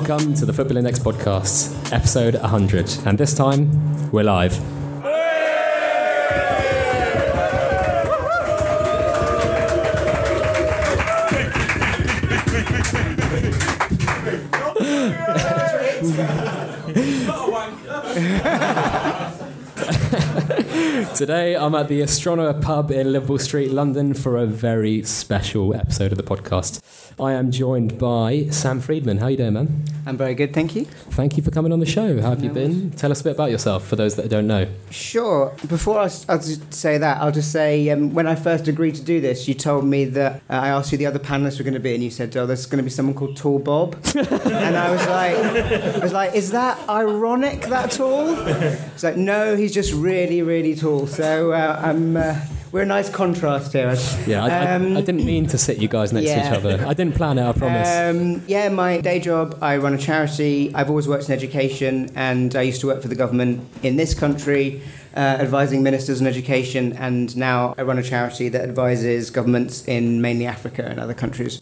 Welcome to the Football Index podcast, episode 100. And this time, we're live. Today, I'm at the Astronomer pub in Liverpool Street, London, for a very special episode of the podcast. I am joined by Sam Freedman. How are you doing, man? I'm very good, thank you. Thank you for coming on the show. How have you No been? Tell us a bit about yourself for those that don't know. Sure. Before I, will just say that, I'll just say um, when I first agreed to do this, you told me that uh, I asked you the other panelists were going to be, and you said, "Oh, there's going to be someone called Tall Bob," and I was like, "I was like, is that ironic? That tall?" It's like, no, he's just really, really tall. So uh, I'm. Uh, we're a nice contrast here. Yeah, I, I- Um, I, didn't mean to sit you guys next to each other. I didn't plan it, I promise. Um, yeah, my day job, I run a charity. I've always worked in education, and I used to work for the government in this country, uh, advising ministers on education, and now I run a charity that advises governments in mainly Africa and other countries.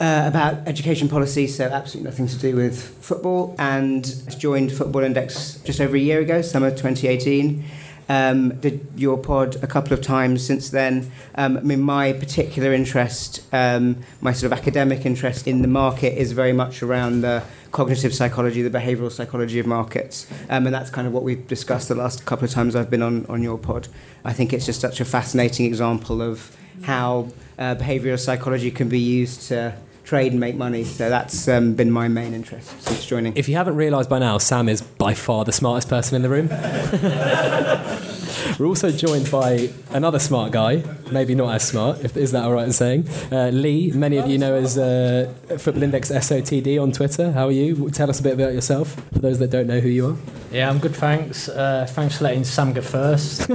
Uh, about education policy, so absolutely nothing to do with football. And joined Football Index just over a year ago, summer 2018. Um, did your pod a couple of times since then. Um, I mean, my particular interest, um, my sort of academic interest in the market is very much around the cognitive psychology, the behavioural psychology of markets. Um, and that's kind of what we've discussed the last couple of times I've been on, on your pod. I think it's just such a fascinating example of how uh, behavioural psychology can be used to trade and make money. So that's um, been my main interest since joining. If you haven't realised by now, Sam is by far the smartest person in the room. We're also joined by another smart guy, maybe not as smart, if, is that all right in saying? Uh, Lee, many of you know as uh, Football Index SOTD on Twitter. How are you? Tell us a bit about yourself, for those that don't know who you are. Yeah, I'm good, thanks. Uh, thanks for letting Sam go first. uh,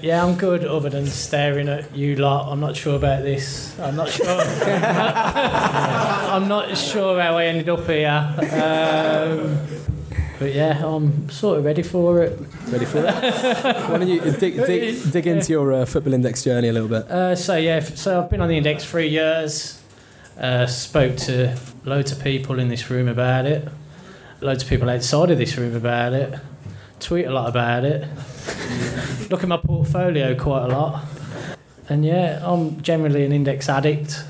yeah, I'm good, other than staring at you lot. I'm not sure about this. I'm not sure. I'm not sure how I ended up here. Um, but yeah, I'm sort of ready for it. Ready for that? Why don't you dig, dig, dig into your uh, Football Index journey a little bit? Uh, so yeah, so I've been on the index three years. Uh, spoke to loads of people in this room about it. Loads of people outside of this room about it. Tweet a lot about it. Look at my portfolio quite a lot. And yeah, I'm generally an index addict.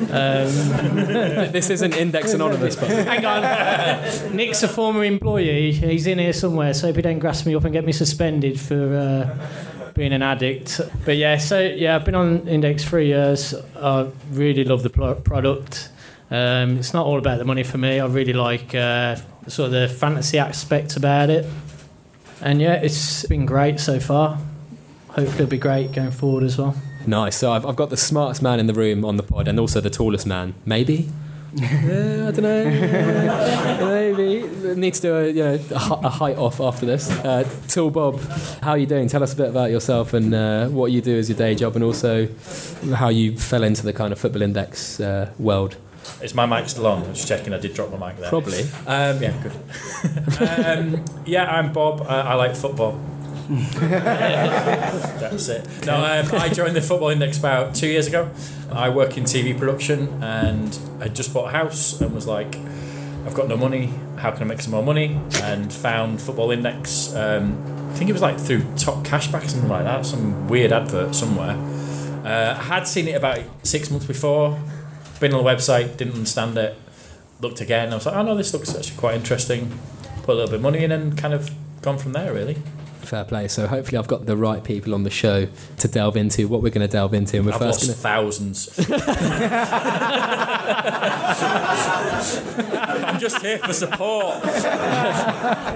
Um, this isn't Index Anonymous, but hang on, Nick's a former employee. He's in here somewhere, so if he don't grasp me up and get me suspended for uh, being an addict. But yeah, so yeah, I've been on Index three years. I really love the product. Um, it's not all about the money for me. I really like uh, sort of the fantasy aspect about it. And yeah, it's been great so far. Hopefully, it'll be great going forward as well. nice. So I've, I've got the smartest man in the room on the pod and also the tallest man. Maybe? Yeah, I don't know. Maybe need to do a, you know, a, height off after this. Uh, Tall Bob, how are you doing? Tell us a bit about yourself and uh, what you do as your day job, and also how you fell into the kind of football index uh, world. Is my mic still on? I'm just checking. I did drop my mic there. Probably. Um, yeah, good. um, yeah, I'm Bob. I like football. That's it. No, um, I joined the Football Index about two years ago. I work in TV production and I just bought a house and was like, I've got no money. How can I make some more money? And found Football Index. Um, I think it was like through Top Cashback or something like that. Some weird advert somewhere. Uh, I had seen it about six months before. Been on the website, didn't understand it. Looked again. I was like, oh no, this looks actually quite interesting. Put a little bit of money in and kind of gone from there, really. Fair play. So hopefully I've got the right people on the show to delve into what we're going to delve into. And we're I've first going thousands. I'm just here for support.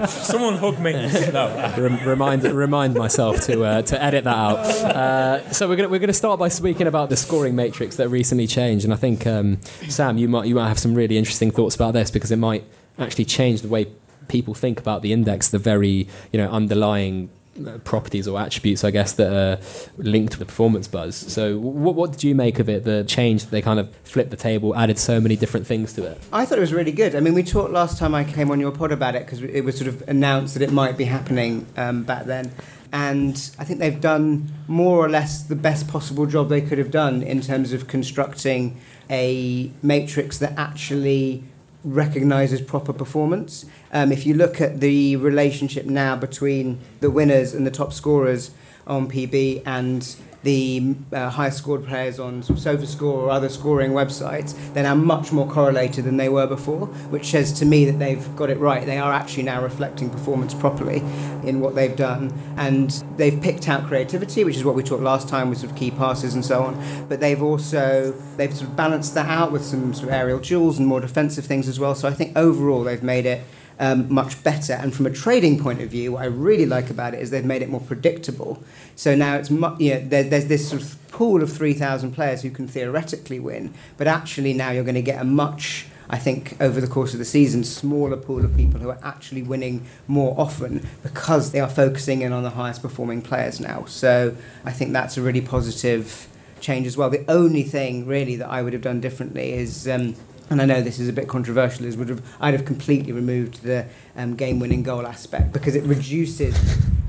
Someone hug me. No. rem- remind remind myself to uh, to edit that out. Uh, so we're gonna we're going to start by speaking about the scoring matrix that recently changed, and I think um, Sam, you might you might have some really interesting thoughts about this because it might actually change the way people think about the index, the very you know underlying uh, properties or attributes, I guess, that are linked to the performance buzz. So, what, what did you make of it? The change that they kind of flipped the table, added so many different things to it. I thought it was really good. I mean, we talked last time I came on your pod about it because it was sort of announced that it might be happening um, back then. and I think they've done more or less the best possible job they could have done in terms of constructing a matrix that actually recognises proper performance. Um, if you look at the relationship now between the winners and the top scorers on PB and the uh, highest scored players on SofaScore or other scoring websites, they're now much more correlated than they were before, which says to me that they've got it right. They are actually now reflecting performance properly in what they've done, and they've picked out creativity, which is what we talked last time with sort of key passes and so on. But they've also they've sort of balanced that out with some sort of aerial duels and more defensive things as well. So I think overall they've made it um, much better. And from a trading point of view, what I really like about it is they've made it more predictable. So now it's mu- you know, there, there's this sort of pool of 3,000 players who can theoretically win, but actually now you're going to get a much I think over the course of the season, smaller pool of people who are actually winning more often because they are focusing in on the highest performing players now. So I think that's a really positive change as well. The only thing really that I would have done differently is um, and I know this is a bit controversial, is would have I'd have completely removed the um, game-winning goal aspect because it reduces.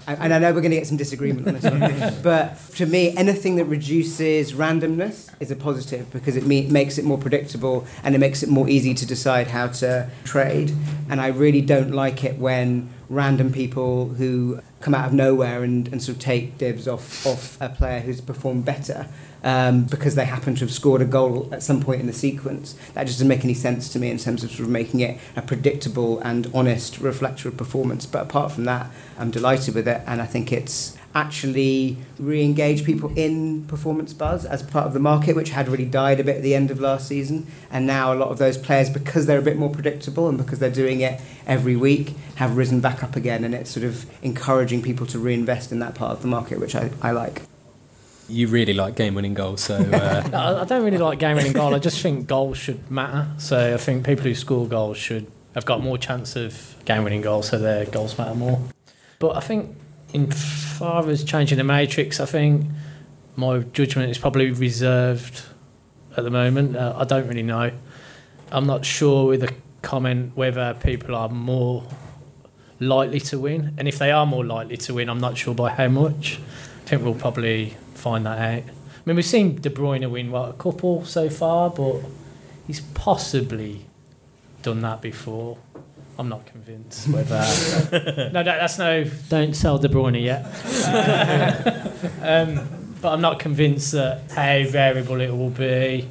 And I know we're going to get some disagreement on this one, but to me, anything that reduces randomness is a positive because it me- makes it more predictable and it makes it more easy to decide how to trade. And I really don't like it when random people who come out of nowhere and, and sort of take dibs off, off a player who's performed better um, because they happen to have scored a goal at some point in the sequence. That just doesn't make any sense to me in terms of sort of making it a predictable and honest reflector of performance. But apart from that, I'm delighted with it, and I think it's actually re-engage people in performance buzz as part of the market, which had really died a bit at the end of last season. And now a lot of those players, because they're a bit more predictable and because they're doing it every week, have risen back up again. And it's sort of encouraging people to reinvest in that part of the market, which I, I like. You really like game-winning goals, so uh, I I don't really like game winning goal. I just think goals should matter. So I think people who score goals should have got more chance of game winning goals, so their goals matter more. But I think in far as changing the matrix, I think my judgment is probably reserved at the moment. Uh, I don't really know. I'm not sure with the comment whether people are more likely to win, and if they are more likely to win, I'm not sure by how much. I think we'll probably find that out. I mean, we've seen De Bruyne win what a couple so far, but he's possibly done that before. I'm not convinced whether. no, that, that's no. Don't sell De Bruyne yet. um, but I'm not convinced that how variable it will be.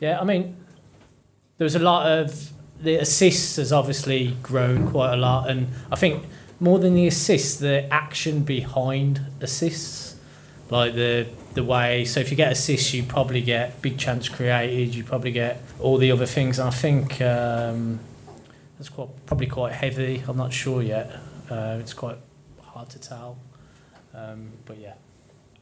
Yeah, I mean, there was a lot of the assists has obviously grown quite a lot, and I think more than the assists, the action behind assists, like the the way. So if you get assists, you probably get big chance created. You probably get all the other things. And I think um, that's quite probably quite heavy. I'm not sure yet. Uh, it's quite hard to tell. Um, but yeah.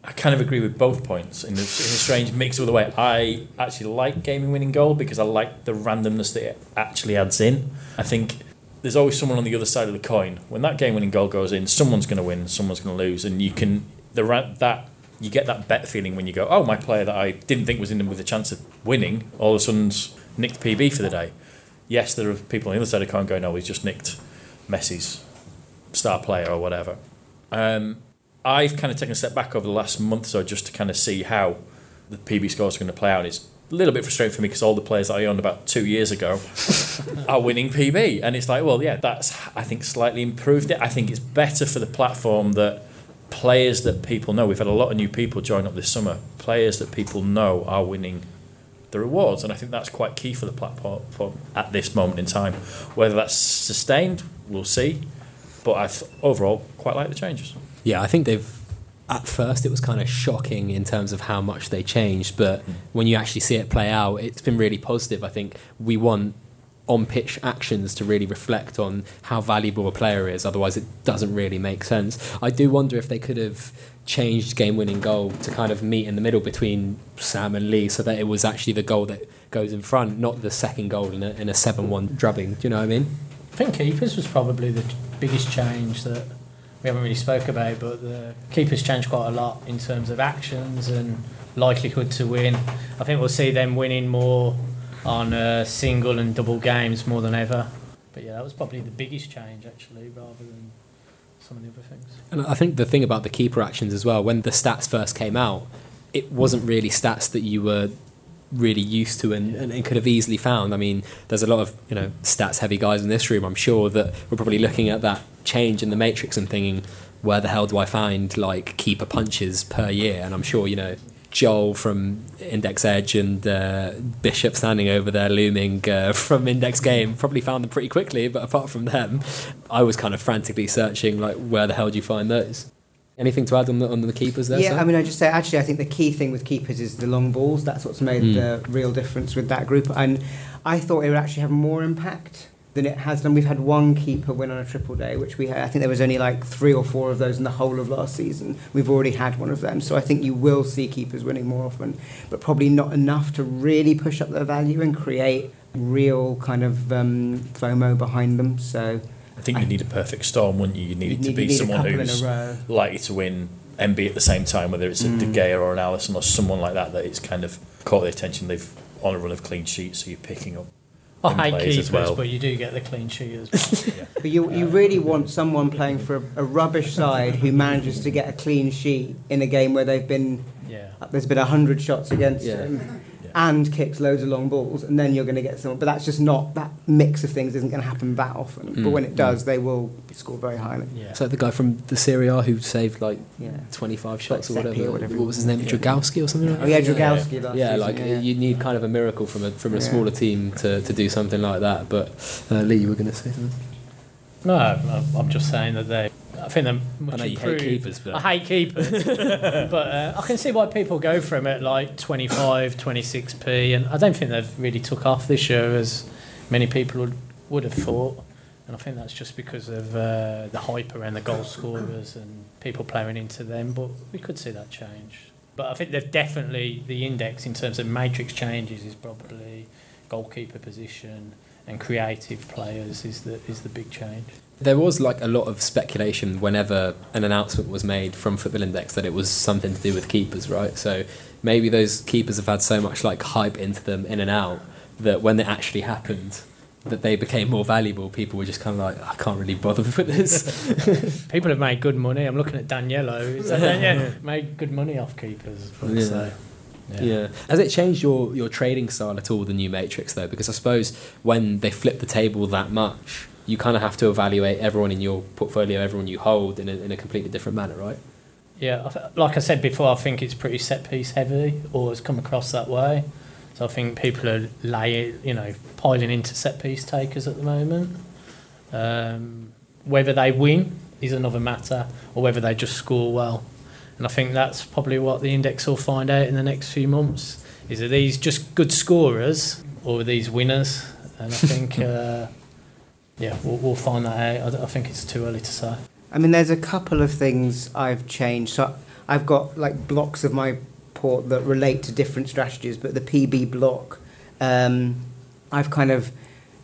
I kind of agree with both points in a, in a strange mix of the way. I actually like gaming winning goal because I like the randomness that it actually adds in. I think there's always someone on the other side of the coin. When that game winning goal goes in, someone's going to win, someone's going to lose, and you can the that you get that bet feeling when you go, oh, my player that I didn't think was in with a chance of winning, all of a sudden's nicked PB for the day. Yes, there are people on the other side of the coin going, oh, he's just nicked Messi's star player or whatever. Um, I've kind of taken a step back over the last month or so just to kind of see how the PB scores are going to play out. It's a little bit frustrating for me because all the players that I owned about two years ago are winning PB, and it's like, well, yeah, that's I think slightly improved it. I think it's better for the platform that players that people know. We've had a lot of new people join up this summer. Players that people know are winning the rewards, and I think that's quite key for the platform at this moment in time. Whether that's sustained, we'll see. But I overall quite like the changes. yeah, I think they've. At first, it was kind of shocking in terms of how much they changed, but mm. when you actually see it play out, it's been really positive. I think we want on pitch actions to really reflect on how valuable a player is, otherwise, it doesn't really make sense. I do wonder if they could have changed game winning goal to kind of meet in the middle between Sam and Lee so that it was actually the goal that goes in front, not the second goal in a, in a 7 1 drubbing. Do you know what I mean? I think keepers was probably the biggest change that we haven't really spoke about, but the keepers changed quite a lot in terms of actions and likelihood to win. I think we'll see them winning more on uh, single and double games more than ever. But yeah, that was probably the biggest change actually, rather than some of the other things. And I think the thing about the keeper actions as well, when the stats first came out, it wasn't really stats that you were really used to and, and, and could have easily found. I mean, there's a lot of you know stats heavy guys in this room. I'm sure that we're probably looking at that change in the matrix and thinking, where the hell do I find like keeper punches per year? And I'm sure you know Joel from Index Edge and uh, Bishop standing over there looming uh, from Index Gain probably found them pretty quickly. But apart from them, I was kind of frantically searching like where the hell do you find those? Anything to add on the on the keepers there? Yeah? I mean, I just say actually, I think the key thing with keepers is the long balls. That's what's made Mm. the real difference with that group. And I thought it would actually have more impact than it has done. We've had one keeper win on a triple day, which we had, I think there was only like three or four of those in the whole of last season. We've already had one of them, so I think you will see keepers winning more often, but probably not enough to really push up their value and create real kind of um, FOMO behind them. So I think you need a perfect storm, wouldn't you? You need it to need, be need someone who's in a row. likely to win MB at the same time, whether it's a De Mm. Gea or an Alisson or someone like that that it's kind of caught the attention. They've on a run of clean sheets, so you're picking up. I in hate plays keepers, as well. but you do get the clean sheet as well. Yeah. But you, you really want someone playing for a, a rubbish side who manages to get a clean sheet in a game where they've been yeah. there's been a hundred shots against Yeah. him Yeah. and kicks loads of long balls, and then you're going to get someone. But that's just not that mix of things isn't going to happen that often. Mm, But when it does, they will score very highly. Yeah. It's like the guy from the Serie A who saved like Yeah. 25 shots or Like Seppi whatever. or whatever. What was his name? Yeah. Dragowski or something like Oh that? yeah, Dragowski last Yeah, season, like yeah. you need kind of a miracle from a from a Yeah. smaller team to, to do something like that. But uh, Lee, you were going to say something. No, I'm I'm just saying that they. I think they're much I know you hate keepers, but I hate keepers, but uh, I can see why people go for them at like 25, 26p, and I don't think they've really took off this year as many people would, would have thought. And I think that's just because of uh, the hype around the goal scorers and people playing into them. But we could see that change. But I think they've definitely the index in terms of matrix changes is probably goalkeeper position and creative players is the is the big change. There was like a lot of speculation whenever an announcement was made from Football Index that it was something to do with keepers, right? So maybe those keepers have had so much like hype into them in and out that when it actually happened, that they became more valuable. People were just kind of like, I can't really bother with this. People have made good money. I'm looking at Daniello. Daniello? made good money off keepers. I'd Yeah. Yeah. Has it changed your, your trading style at all, the new Matrix, though? Because I suppose when they flip the table that much, you kind of have to evaluate everyone in your portfolio, everyone you hold in a, in a completely different manner, right? Yeah, like I said before, I think it's pretty set piece heavy, or has come across that way. So I think people are laying, you know, piling into set piece takers at the moment. Um, whether they win is another matter, or whether they just score well. And I think that's probably what the index will find out in the next few months. Is are these just good scorers, or are these winners? And I think, uh, yeah, we'll, we'll find that out. I think it's too early to say. I mean, there's a couple of things I've changed. So I've got like blocks of my port that relate to different strategies, but the PB block, um, I've kind of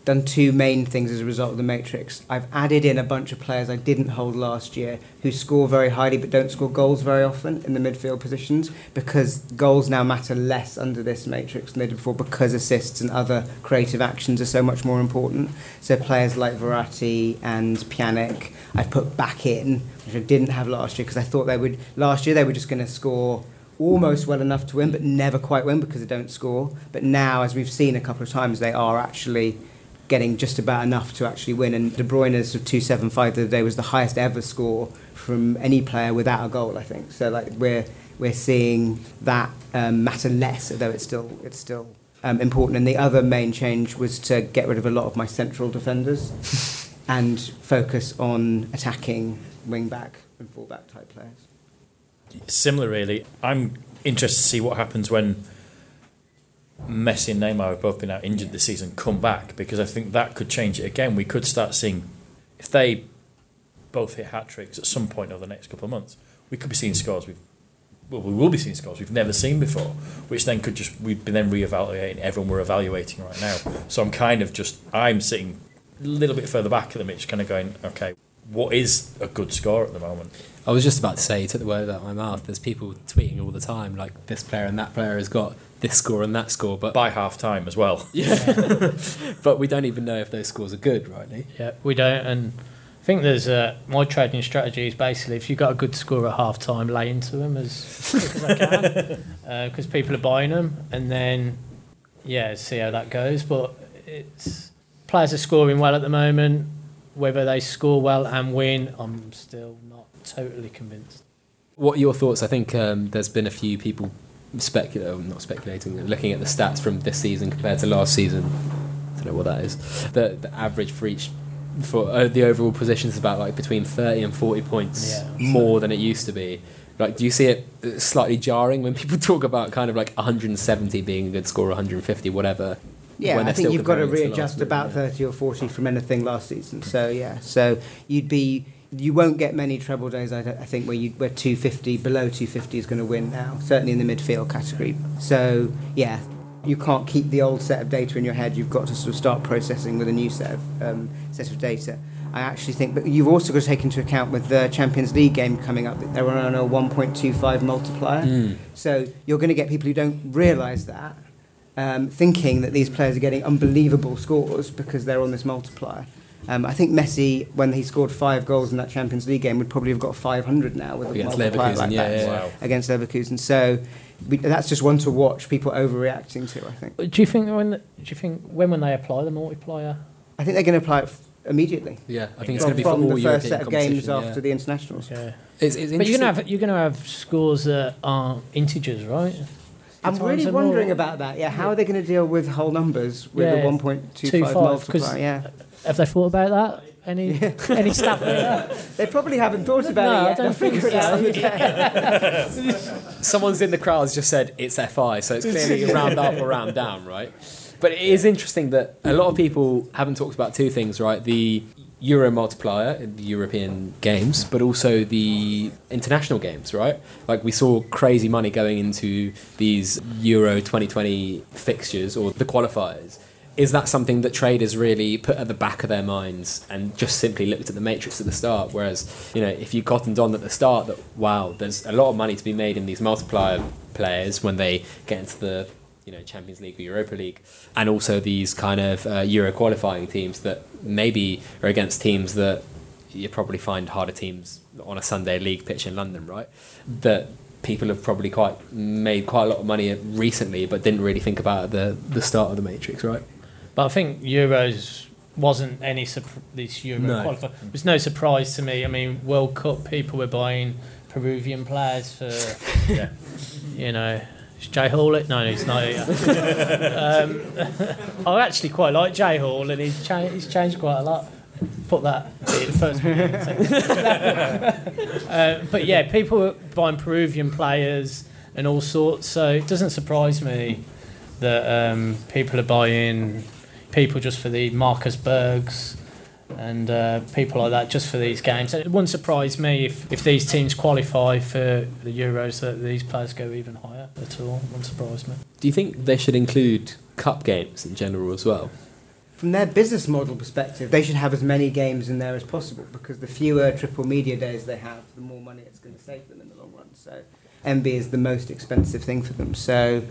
done two main things as a result of the matrix. I've added in a bunch of players I didn't hold last year who score very highly but don't score goals very often in the midfield positions because goals now matter less under this matrix than they did before because assists and other creative actions are so much more important. So players like Verratti and Pjanic I've put back in, which I didn't have last year because I thought they would. Last year they were just going to score almost well enough to win, but never quite win because they don't score. But now, as we've seen a couple of times, they are actually getting just about enough to actually win. And De Bruyne's of 275 the other day was the highest ever score from any player without a goal, I think. So like we're we're seeing that um, matter less, although it's still it's still um, important. And the other main change was to get rid of a lot of my central defenders and focus on attacking wing back and full back type players. Similar, really. I'm interested to see what happens when Messi and Neymar have both been out injured this season come back because I think that could change it again. We could start seeing if they both hit hat tricks at some point over the next couple of months. We could be seeing scores we've well, we will be seeing scores we've never seen before, which then could just we'd be then reevaluating everyone we're evaluating right now. So I'm kind of just I'm sitting a little bit further back of the pitch, kind of going, okay, what is a good score at the moment? I was just about to say, you took the word out of my mouth. There's people tweeting all the time, like this player and that player has got this score and that score, but By half time as well. yeah, but we don't even know if those scores are good, right? Lee? Yeah, we don't. And I think there's a, my trading strategy is basically if you've got a good score at half time, lay into them as quick as I can because people are buying them, and then yeah, see how that goes. But it's players are scoring well at the moment. Whether they score well and win, I'm still not totally convinced. What are your thoughts? I think um, there's been a few people speculating, not speculating, looking at the stats from this season compared to last season. I don't know what that is. The, the average for each for uh, the overall position is about like between 30 and 40 points Yeah. more than it used to be. Like, do you see it uh, slightly jarring when people talk about kind of like 170 being a good score, 150, whatever? Yeah, I think you've got to readjust about season, yeah. 30 or 40 from anything last season. So, yeah, so you'd be, you won't get many treble days, I, I think, where, you, where 250, below 250 is going to win now, certainly in the midfield category. So, yeah, you can't keep the old set of data in your head. You've got to sort of start processing with a new set of, um, set of data. I actually think, but you've also got to take into account with the Champions League game coming up they're on a 1.25 multiplier. Mm. So you're going to get people who don't realise that, um, thinking that these players are getting unbelievable scores because they're on this multiplier. Um, I think Messi, when he scored five goals in that Champions League game, would probably have got 500 now with a Against multiplier Leverkusen, like yeah, that yeah, Wow. against Leverkusen. So we, that's just one to watch. People overreacting to. I think. Do you think when do you think when when they apply the multiplier? I think they're going to apply it f- immediately. Yeah, I think it's going to be for from all the European first set of games competition, yeah. after the internationals. Yeah. It's, it's But you're gonna have you're gonna have scores that are integers, right? I'm really them wondering all. about that. Yeah, how are they going to deal with whole numbers with Yeah, a 1.25 multiplier? Yeah. Have they thought about that? Any any staff? there? They probably haven't thought about No, it I don't think figure it out. so. someone's in the crowd has just said it's FI, so it's clearly round up or round down, right? But it is interesting that a lot of people haven't talked about two things, right? The Euro multiplier in the European games, but also the international games, right? Like we saw crazy money going into these Euro 2020 fixtures or the qualifiers. Is that something that traders really put at the back of their minds and just simply looked at the matrix at the start? Whereas, you know, if you cottoned on at the start that wow, there's a lot of money to be made in these multiplier players when they get into the you know Champions League or Europa League, and also these kind of uh, Euro qualifying teams that maybe are against teams that you probably find harder teams on a Sunday league pitch in London, right? That people have probably quite made quite a lot of money recently, but didn't really think about the the start of the matrix, right? But I think Euros wasn't any this Euro No. qualifier. It was no surprise to me. I mean, World Cup people were buying Peruvian players for Yeah. you know. Is Jay Hall it? No, he's not here. um, I actually quite like Jay Hall, and he's, cha- he's changed quite a lot. Put that bit first. uh, but yeah, people were buying Peruvian players and all sorts, so it doesn't surprise me that um, people are buying people just for the Marcus Bergs and uh, people like that just for these games. It wouldn't surprise me if, if these teams qualify for the Euros that these players go even higher at all. It Wouldn't surprise me. Do you think they should include cup games in general as well? From their business model perspective, they should have as many games in there as possible because the fewer triple media days they have, the more money it's going to save them in the long run. So, MB is the most expensive thing for them. So,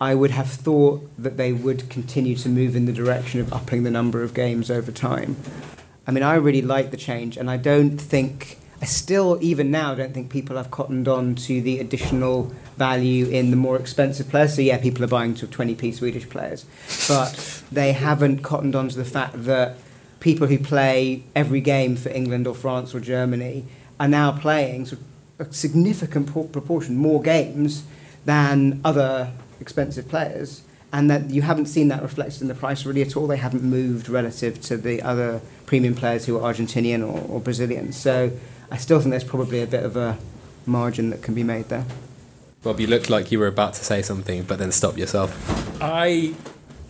I would have thought that they would continue to move in the direction of upping the number of games over time. I mean, I really like the change, and I don't think, I still, even now, don't think people have cottoned on to the additional value in the more expensive players. So, yeah, people are buying to 20p Swedish players, but they haven't cottoned on to the fact that people who play every game for England or France or Germany are now playing sort of a significant proportion more games than other expensive players and that you haven't seen that reflected in the price really at all. They haven't moved relative to the other premium players who are Argentinian or, or Brazilian. So I still think there's probably a bit of a margin that can be made there. Bob, you looked like you were about to say something, but then stopped yourself. I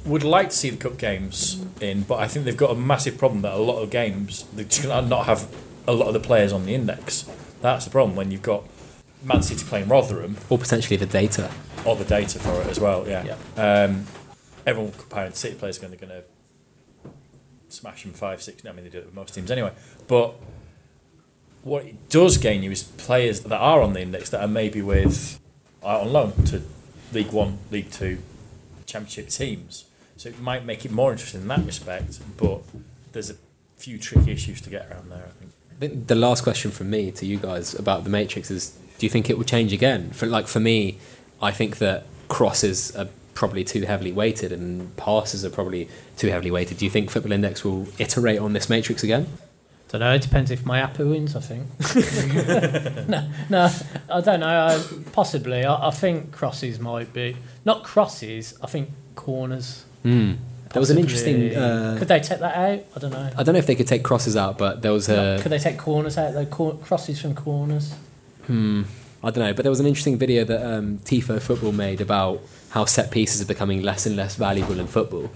would like to see the cup games in, but I think they've got a massive problem that a lot of games they're just gonna not have a lot of the players on the index. That's the problem when you've got Man City playing Rotherham Or potentially the data. or the data for it as well. Yeah. Um, everyone comparing City players are going to smash them five, six. I mean, they do it with most teams anyway. But what it does gain you is players that are on the index that are maybe with are on loan to League One, League Two, Championship teams. So it might make it more interesting in that respect. But there's a few tricky issues to get around there. I think. I think the last question from me to you guys about the Matrix is: Do you think it will change again? For like for me, I think that crosses are probably too heavily weighted and passes are probably too heavily weighted. Do you think Football Index will iterate on this Matrix again? I Don't know. It depends if my Apple wins. I think. no, no, I don't know. I, possibly. I, I think crosses might be not crosses. I think corners. Mm. There was an interesting. Uh, could they take that out? I don't know. I don't know if they could take crosses out, but there was a. could they take corners out? Though cor- crosses from corners. Hmm. I don't know, but there was an interesting video that um, Tifo Football made about how set pieces are becoming less and less valuable in football,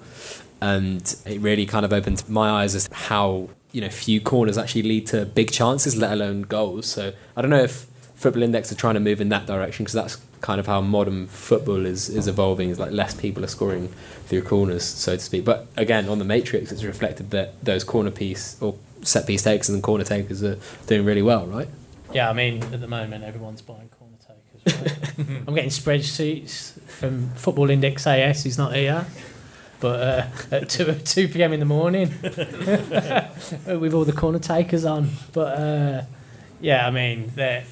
and it really kind of opened my eyes as to how you know few corners actually lead to big chances, let alone goals. So I don't know if Football Index are trying to move in that direction because that's kind of how modern football is is evolving. Is like less people are scoring through corners, so to speak. But again, on the Matrix, it's reflected that those corner piece or set piece takers and corner takers are doing really well, right? Yeah, I mean, at the moment, everyone's buying corner takers. Right? I'm getting spreadsheets from Football Index AS. He's not here, but uh, at two two p.m. in the morning with all the corner takers on. But uh, yeah, I mean, they're-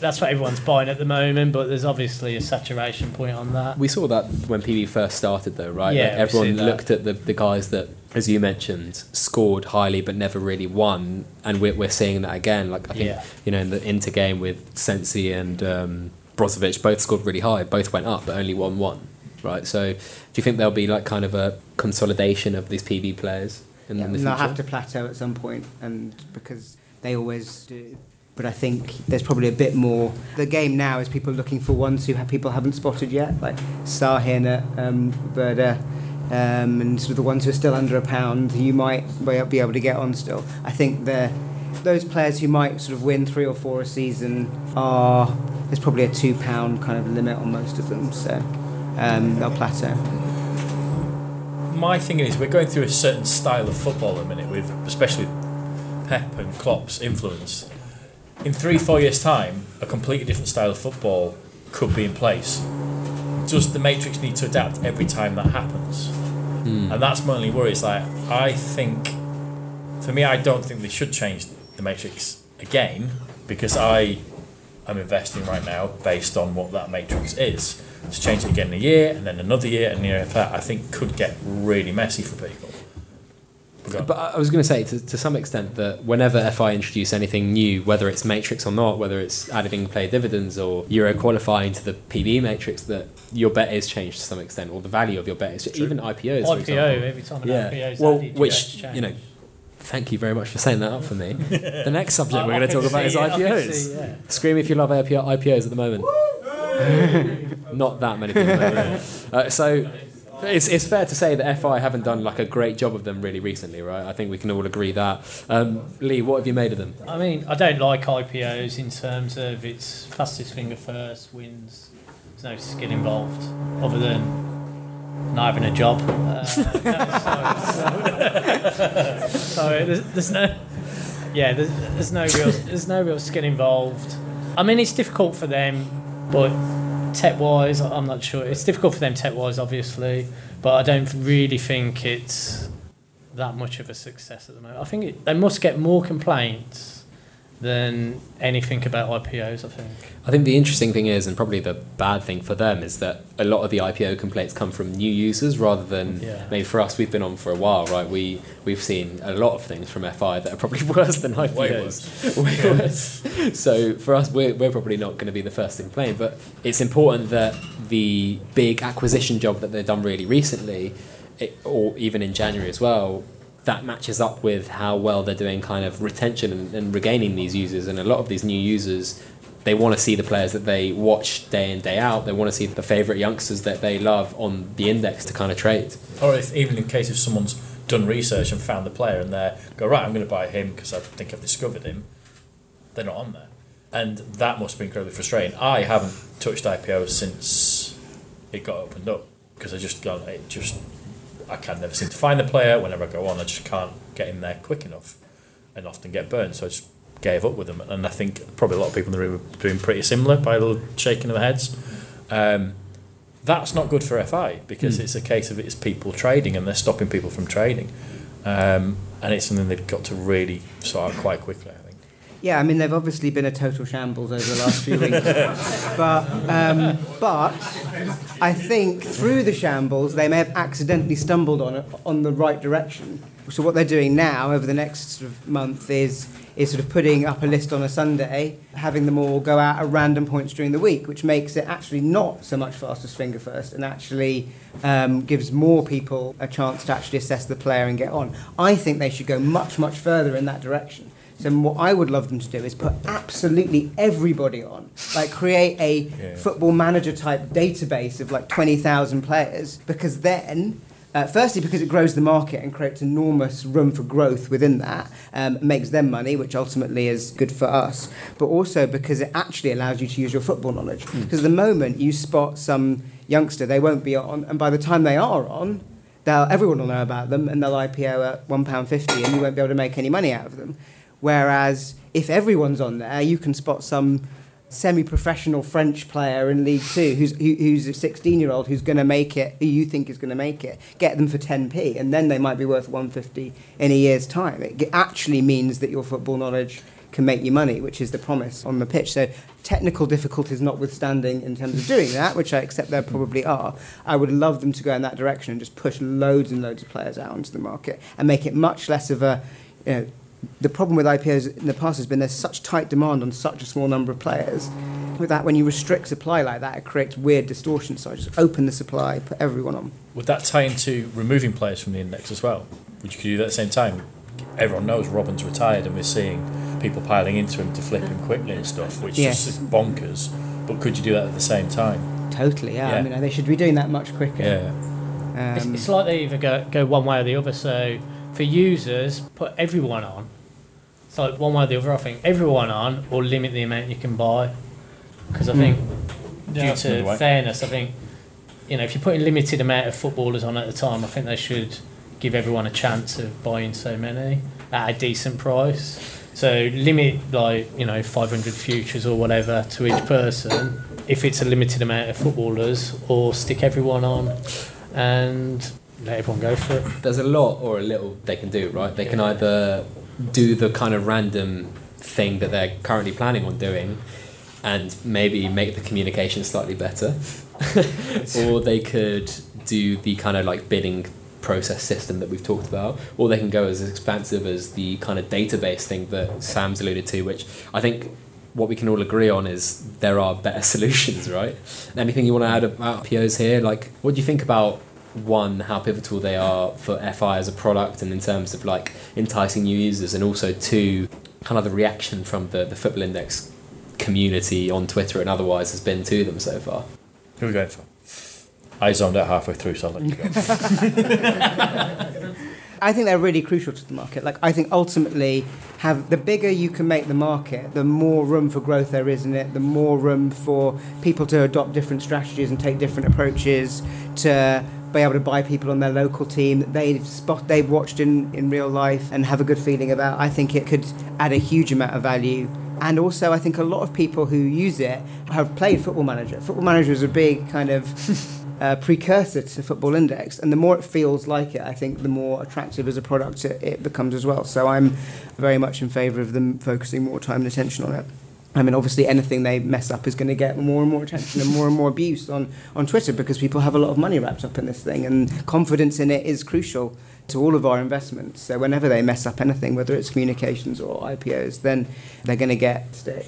that's what everyone's buying at the moment. But there's obviously a saturation point on that. We saw that when PB first started, though, right? Yeah, like everyone looked at the, the guys that, as you mentioned, scored highly but never really won, and we're, we're seeing that again. Like I think Yeah. you know in the Inter game with Sensi and um, Brozovic, both scored really high, both went up, but only won one, right? So, do you think there'll be like kind of a consolidation of these PB players in, Yeah, the and they'll have to plateau at some point, and because they always do. But I think there's probably a bit more. The game now is people looking for ones who have people haven't spotted yet, like Sarhina, um, Verda, um, and sort of the ones who are still under a pound you might be able to get on still. I think they're those players who might sort of win three or four a season are there's probably a two pound kind of limit on most of them, so um, they'll plateau. My thing is, we're going through a certain style of football at the minute, with especially Pep and Klopp's influence. In three, four years' time, a completely different style of football could be in place. Does the Matrix need to adapt every time that happens? Hmm. And that's my only worry. It's like I think, for me, I don't think they should change the Matrix again because I am investing right now based on what that Matrix is. To change it again in a year and then another year and year after that, I think could get really messy for people. But But I was going to say, to, to some extent, that whenever FI introduce anything new, whether it's Matrix or not, whether it's adding player dividends or Euro qualifying to the PB Matrix, that your bet is changed to some extent, or the value of your bet is even IPOs. for IPO example. every time an Yeah. IPO is Well, added, which yeah, you know, thank you very much for saying that up for me. the next subject I- we're going to talk about is see- I can IPOs. see, yeah. Scream if you love IPOs at the moment. Not that many people. know. uh, so it's, it's fair to say that FI haven't done like a great job of them really recently, right? I think we can all agree that. Um, Lee, what have you made of them? I mean, I don't like IPOs in terms of it's fastest finger first wins. There's no skill involved other than not having a job. Uh, so, so, so there's, there's no, yeah, there's, there's no real, there's no real skill involved. I mean, it's difficult for them, but tech wise, I'm not sure. It's difficult for them tech wise, obviously, but I don't really think it's that much of a success at the moment. I think it, they must get more complaints than anything about IPOs. I think. I think the interesting thing is, and probably the bad thing for them, is that a lot of the IPO complaints come from new users rather than Yeah. maybe for us. We've been on for a while, right? We we've seen a lot of things from FI that are probably worse than IPOs. Way worse. Way worse. So for us, we're, we're probably not going to be the first to complain, but it's important that the big acquisition job that they've done really recently, it, or even in January as well, that matches up with how well they're doing kind of retention and, and regaining these users. And a lot of these new users, they want to see the players that they watch day in, day out. They want to see the favourite youngsters that they love on the index to kind of trade. Or if, even in case if someone's done research and found the player and they go right, I'm going to buy him because I think I've discovered him. They're not on there, and that must be incredibly frustrating. I haven't touched IPO since it got opened up because I just gone it just I can never seem to find the player. Whenever I go on, I just can't get in there quick enough, and often get burned. So I just gave up with them. And I think probably a lot of people in the room are doing pretty similar by a little shaking of the heads. Um, that's not good for FI because Mm. it's a case of it's people trading and they're stopping people from trading. um, and it's something they've got to really sort out quite quickly. I think. Yeah, I mean they've obviously been a total shambles over the last few weeks, but um, but I think through the shambles they may have accidentally stumbled on on the right direction. So what they're doing now over the next sort of month is is sort of putting up a list on a Sunday, having them all go out at random points during the week, which makes it actually not so much fastest finger first, and actually um, gives more people a chance to actually assess the player and get on. I think they should go much much further in that direction. So what I would love them to do is put absolutely everybody on, like create a Yeah. football manager type database of like twenty thousand players, because then. Uh, firstly, because it grows the market and creates enormous room for growth within that, um, makes them money, which ultimately is good for us. But also because it actually allows you to use your football knowledge. Because the moment you spot some youngster, they won't be on, and by the time they are on, they'll everyone will know about them, and they'll IPO at one pound fifty, and you won't be able to make any money out of them. Whereas if everyone's on there, you can spot some semi-professional French player in League Two who's who, who's a 16-year-old who's going to make it, who you think is going to make it. Get them for 10p, and then they might be worth 150 in a year's time. It actually means that your football knowledge can make you money, which is the promise on the pitch. So technical difficulties notwithstanding in terms of doing that, which I accept there probably are, I would love them to go in that direction and just push loads and loads of players out onto the market and make it much less of a, you know, the problem with IPOs in the past has been there's such tight demand on such a small number of players. With that, when you restrict supply like that, it creates weird distortions. So I just open the supply, put everyone on. Would that tie into removing players from the index as well? Would you do that at the same time? Everyone knows Robin's retired, and we're seeing people piling into him to flip him quickly and stuff, which Yes. is bonkers. But could you do that at the same time? Totally, yeah. I mean, they should be doing that much quicker. Yeah. It's, Um, it's like they either go, go one way or the other. So for users, put everyone on. It's like one way or the other. I think everyone on, or limit the amount you can buy. Because I hmm. think, due that's another to way. fairness, I think you know if you're putting limited amount of footballers on at a time, I think they should give everyone a chance of buying so many at a decent price. So limit like you know 500 futures or whatever to each person if it's a limited amount of footballers, or stick everyone on and let everyone go for it. there's a lot or a little they can do, right? They can either do the kind of random thing that they're currently planning on doing and maybe make the communication slightly better, or they could do the kind of like bidding process system that we've talked about, or they can go as expansive as the kind of database thing that Sam's alluded to, which I think what we can all agree on is there are better solutions, right? Anything you want to add about POs here? Like, what do you think about one, how pivotal they are for FI as a product and in terms of like enticing new users, and also two, kind of the reaction from the, the Football Index community on Twitter and otherwise has been to them so far? Who are we going for? I zoned out halfway through, so I'll let you go. I think they're really crucial to the market. Like I think ultimately, have the bigger you can make the market, the more room for growth there is in it. The more room for people to adopt different strategies and take different approaches to be able to buy people on their local team that they've spot they've watched in, in real life and have a good feeling about. I think it could add a huge amount of value. And also, I think a lot of people who use it have played Football Manager. Football Manager is a big kind of uh, precursor to Football Index, and the more it feels like it, I think the more attractive as a product it, it becomes as well. So I'm very much in favour of them focusing more time and attention on it. I mean, obviously, anything they mess up is going to get more and more attention and more and more abuse on, on Twitter because people have a lot of money wrapped up in this thing, and confidence in it is crucial to all of our investments. So whenever they mess up anything, whether it's communications or IPOs, then they're going to get stick.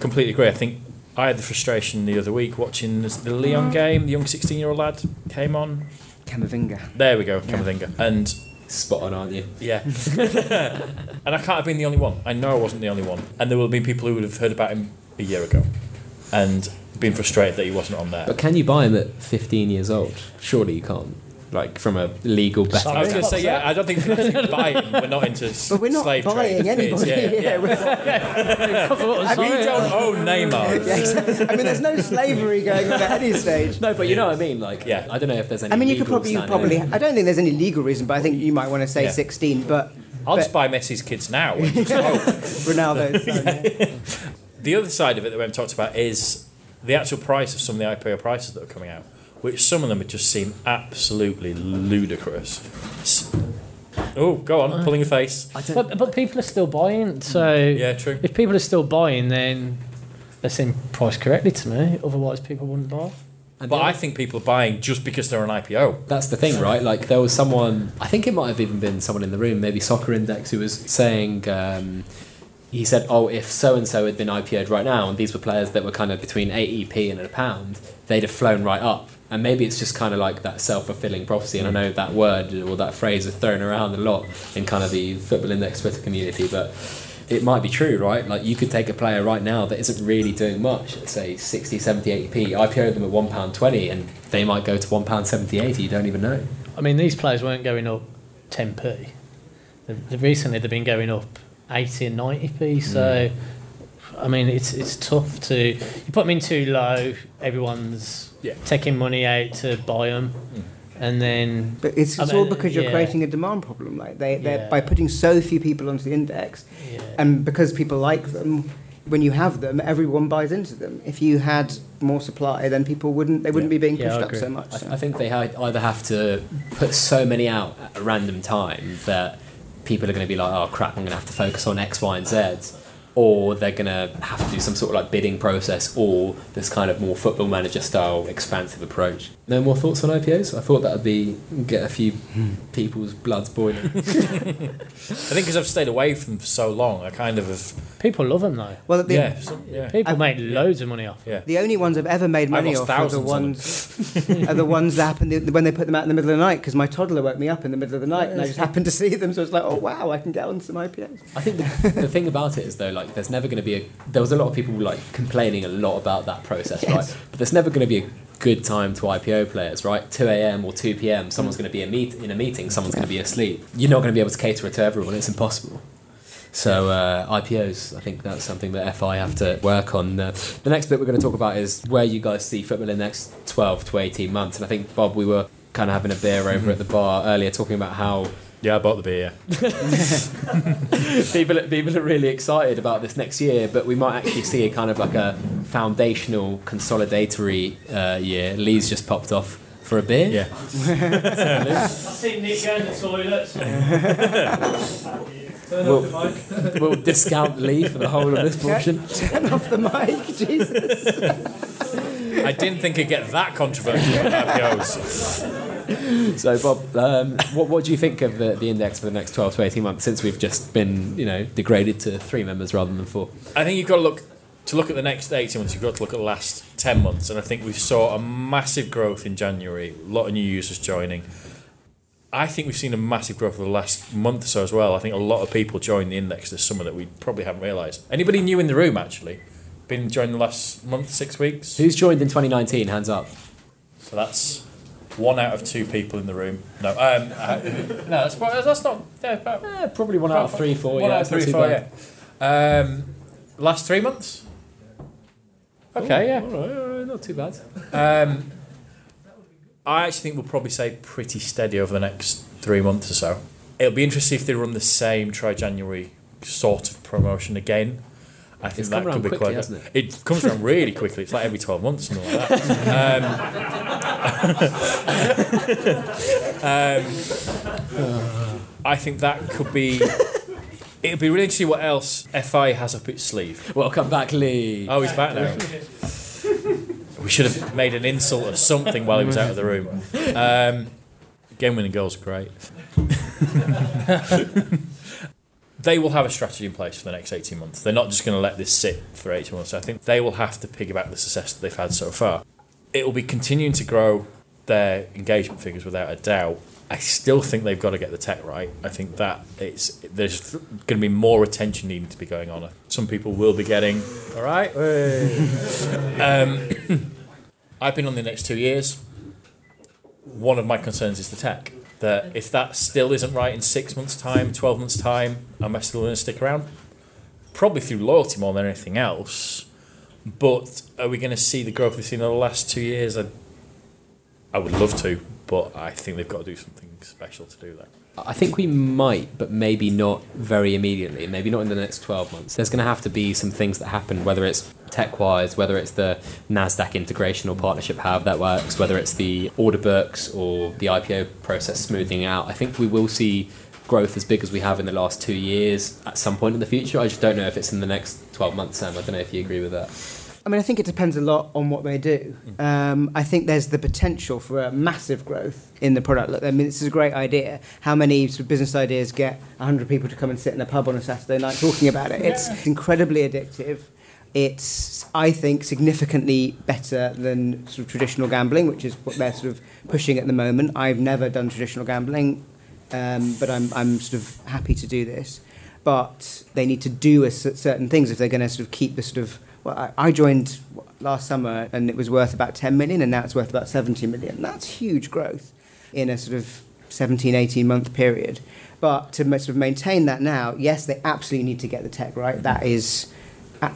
Completely agree. I think I had the frustration the other week watching the the Leon game. The young 16 year old lad came on. Camavinga. There we go, Camavinga. And Spot on, aren't you? yeah. and I can't have been the only one. I know I wasn't the only one. And there will have been people who would have heard about him a year ago and been frustrated that he wasn't on there. But can you buy him at 15 years old? Surely you can't. Like from a legal betting. I was going to say, yeah, I don't think we can actually buy him. We're not into s- But we're not slave buying trade. anybody. Yeah, yeah. Yeah, we're- We don't own Neymar. Yeah, exactly. I mean, there's no slavery going on at any stage. No, but you know what I mean. Like, Yeah. I don't know if there's any. I mean, you could legal probably, you standing. probably. I don't think there's any legal reason, but I think you might want to say Yeah. 16. But I'll But- just buy Messi's kids now. and just hope. Ronaldo's yeah. The other side of it that we haven't talked about is the actual price of some of the IPO prices that are coming out, which some of them would just seem absolutely ludicrous. Oh, go on, pulling your face. But, but people are still buying, so Yeah, true. if people are still buying, then they seem priced correctly to me. Otherwise, people wouldn't buy. and But I think people are buying just because they're an IPO. That's the thing, right? Like there was someone, I think it might have even been someone in the room, maybe Soccer Index, who was saying, um, he said, "Oh, if so and so had been IPO'd right now, and these were players that were kind of between eight EP and a pound, they'd have flown right up." And maybe it's just kind of like that self-fulfilling prophecy. And I mm. know that word or that phrase is thrown around a lot in kind of the Football Index Twitter community, but it might be true, right? Like you could take a player right now that isn't really doing much, say 60, 70, 80p, IPO them at £1.20 and they might go to £1.70, 80, you don't even know. I mean, these players weren't going up 10p. They've, they've recently they've been going up 80 and 90p. So, mm. I mean, it's it's tough to you put them in too low. Everyone's Yeah. taking money out to buy them, mm. and then But it's, I it's all mean, because you're yeah. creating a demand problem. Like they, they're Yeah. by putting so few people onto the index, yeah, and because people like them, when you have them, everyone buys into them. If you had more supply, then people wouldn't they wouldn't be being Yeah, pushed I up agree. so much. I, so. I think they ha- either have to put so many out at a random time that people are going to be like, oh crap, I'm going to have to focus on X, Y, and Z. Or they're going to have to do some sort of like bidding process or this kind of more football manager style expansive approach. No more thoughts on IPOs? I thought that would be get a few people's bloods boiling. I think because I've stayed away from them for so long, I kind of have. people love them though. well, the, yeah, some, yeah. People I've- make loads of money off. Yeah. the only ones I've ever made money lost off are the thousands on ones are the ones that happen when they put them out in the middle of the night because my toddler woke me up in the middle of the night and I just happened to see them. So it's like, oh wow, I can get on some IPOs. I think the, the thing about it is though, like, there's never going to be a. There was a lot of people like complaining a lot about that process, right? But there's never going to be a good time to IPO players, right? 2 a.m. or 2 p.m. Someone's going to be a meet in a meeting. Someone's going to be asleep. You're not going to be able to cater it to everyone. It's impossible. So uh, IPOs, I think that's something that FI have to work on. Uh, the next bit we're going to talk about is where you guys see football in the next 12 to 18 months. And I think Bob, we were kind of having a beer over at the bar earlier, talking about how Yeah, I bought the beer. people people are really excited about this next year, but we might actually see a kind of like a foundational consolidatory uh, year. Lee's just popped off for a beer. Yeah. I've seen Nick go in the toilet. We'll, we'll discount Lee for the whole of this portion. Turn off the mic, Jesus. I didn't think it'd get that controversial about IPOs. So, Bob, um, what, what do you think of the, the index for the next 12 to 18 months since we've just been, you know, degraded to three members rather than four? I think you've got to look to look at the next 18 months. You've got to look at the last 10 months, and I think we saw a massive growth in January. A lot of new users joining. I think we've seen a massive growth over the last month or so as well. I think a lot of people joined the index this summer that we probably haven't realised. Anybody new in the room actually? Been joining the last month, six weeks? Who's joined in 2019? Hands up. So that's one out of two people in the room. No, um, uh, no, that's, probably, that's not. Yeah, about, Eh, probably one out of three, four. one yeah, out of three, four. bad. Yeah. Um, last three months. Okay, yeah. All right, all right, not too bad. Um, I actually think we'll probably say pretty steady over the next three months or so. It'll be interesting if they run the same try January sort of promotion again. I think It's that could be quickly, quite. hasn't It comes around really quickly. It's like every twelve months, something like that. Um, um, I think that could be. It'd be really interesting what else FI has up its sleeve. Welcome back, Lee. Oh, he's back now. We should have made an insult or something while he was out of the room. Um, game winning goals, great. they will have a strategy in place for the next 18 months. They're not just going to let this sit for 18 months. I think they will have to piggyback the success that they've had so far. It will be continuing to grow their engagement figures without a doubt. I still think they've got to get the tech right. I think that it's there's going to be more attention needing to be going on. Some people will be getting all right. um, I've been on the next two years. One of my concerns is the tech. That if that still isn't right in six months' time, twelve months' time, am I still going to stick around? Probably through loyalty more than anything else. But are we going to see the growth we've seen in the last two years? I, I would love to, but I think they've got to do something special to do that. I think we might, but maybe not very immediately, maybe not in the next 12 months. There's going to have to be some things that happen, whether it's tech wise, whether it's the NASDAQ integration or partnership, however that works, whether it's the order books or the IPO process smoothing out. I think we will see growth as big as we have in the last two years at some point in the future. I just don't know if it's in the next 12 months, Sam. I don't know if you agree with that. I mean, I think it depends a lot on what they do. Um, I think there's the potential for a massive growth in the product. Look, I mean, this is a great idea. How many sort of business ideas get 100 people to come and sit in a pub on a Saturday night talking about it? It's incredibly addictive. It's, I think, significantly better than sort of traditional gambling, which is what they're sort of pushing at the moment. I've never done traditional gambling, um, but I'm, I'm sort of happy to do this. But they need to do a, certain things if they're going to sort of keep the sort of well, I, I joined last summer and it was worth about 10 million and now it's worth about 70 million. That's huge growth in a sort of 17, 18 month period. But to sort of maintain that now, yes, they absolutely need to get the tech right. That is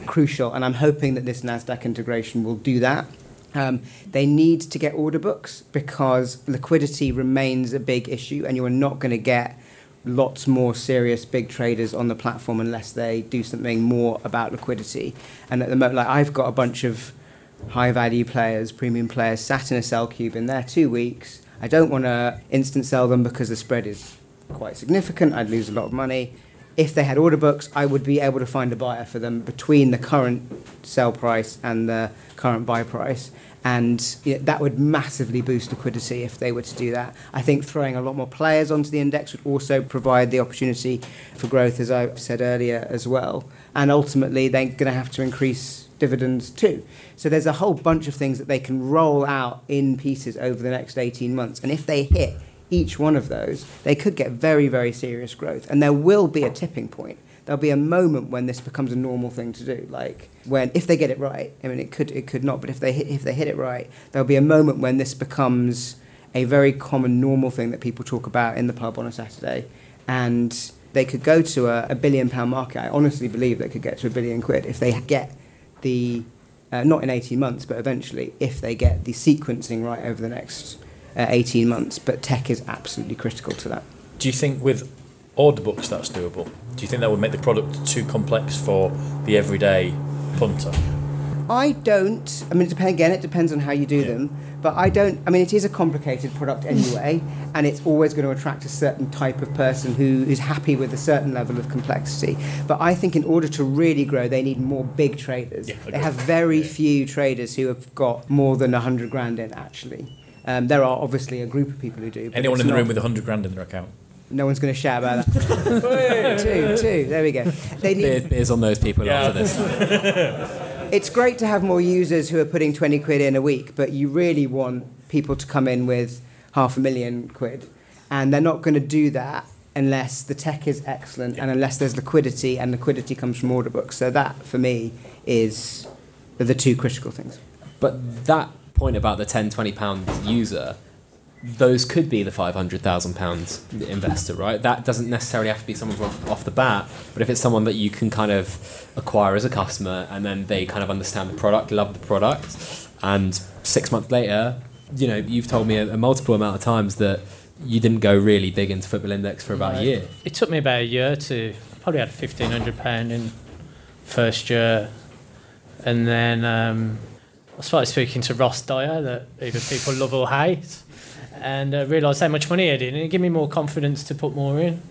crucial. And I'm hoping that this NASDAQ integration will do that. Um, they need to get order books because liquidity remains a big issue and you are not going to get lots more serious big traders on the platform unless they do something more about liquidity. And at the moment, like I've got a bunch of high value players, premium players, sat in a sell queue in there two weeks. I don't want to instant sell them because the spread is quite significant. I'd lose a lot of money. If they had order books, I would be able to find a buyer for them between the current sell price and the current buy price and you know, that would massively boost liquidity if they were to do that. I think throwing a lot more players onto the index would also provide the opportunity for growth, as I said earlier, as well. And ultimately, they're going to have to increase dividends too. So there's a whole bunch of things that they can roll out in pieces over the next 18 months. And if they hit each one of those, they could get very, very serious growth. And there will be a tipping point there'll be a moment when this becomes a normal thing to do. Like when, if they get it right, I mean, it could, it could not, but if they hit, if they hit it right, there'll be a moment when this becomes a very common, normal thing that people talk about in the pub on a Saturday, and they could go to a, a billion pound market. I honestly believe they could get to a billion quid if they get the, uh, not in 18 months, but eventually, if they get the sequencing right over the next uh, 18 months. But tech is absolutely critical to that. Do you think with order books that's doable? Do you think that would make the product too complex for the everyday punter? I don't. I mean, it depend, again, it depends on how you do Yeah. them. But I don't. I mean, it is a complicated product anyway, and it's always going to attract a certain type of person who is happy with a certain level of complexity. But I think in order to really grow, they need more big traders. Yeah, they have very Yeah. few traders who have got more than hundred grand in. Actually, um, there are obviously a group of people who do. Anyone in the not- room with 100 grand in their account? No one's going to shout about that. two, two. There we go. They need, Beer, beers on those people Yeah. after this. it's great to have more users who are putting 20 quid in a week, but you really want people to come in with half a million quid. And they're not going to do that unless the tech is excellent and unless there's liquidity, and liquidity comes from order books. So, that for me is the two critical things. But that point about the 10, 20 pound user, those could be the 500,000 pounds investor, right? That doesn't necessarily have to be someone off, off the bat, but if it's someone that you can kind of acquire as a customer and then they kind of understand the product, love the product, and six months later, you know, you've told me a, a multiple amount of times that you didn't go really big into Football Index for about a year. It took me about a year to probably had fifteen hundred pound in first year, and then um, I started speaking to Ross Dyer that either people love or hate, and uh, realised how much money I did, and it gave me more confidence to put more in.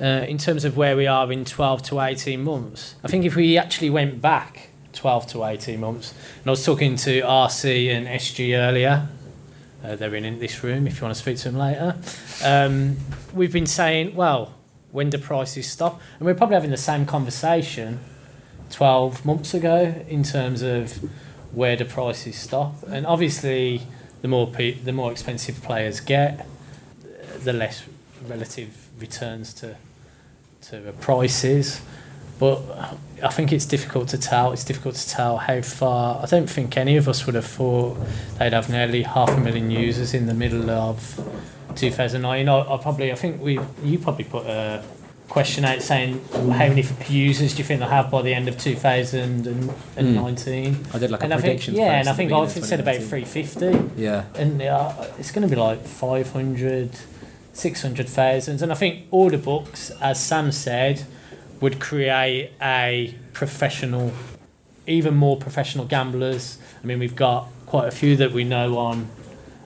Uh, in terms of where we are in 12 to 18 months, I think if we actually went back 12 to 18 months, and I was talking to RC and SG earlier, uh, they're in, this room if you want to speak to them later. Um, we've been saying, well, when do prices stop? And we're probably having the same conversation 12 months ago in terms of where the prices stop. And obviously, the more pe- the more expensive players get, the less relative returns to to prices. But I think it's difficult to tell. It's difficult to tell how far. I don't think any of us would have thought they'd have nearly half a million users in the middle of 2009. I, I probably, I think we, you probably put a question out saying how many users do you think they'll have by the end of 2019? I did like and a I think, prediction. yeah, and I think I said about 350 Yeah. and uh, it's going to be like 500 600,000 and I think order books as Sam said would create a professional even more professional gamblers I mean we've got quite a few that we know on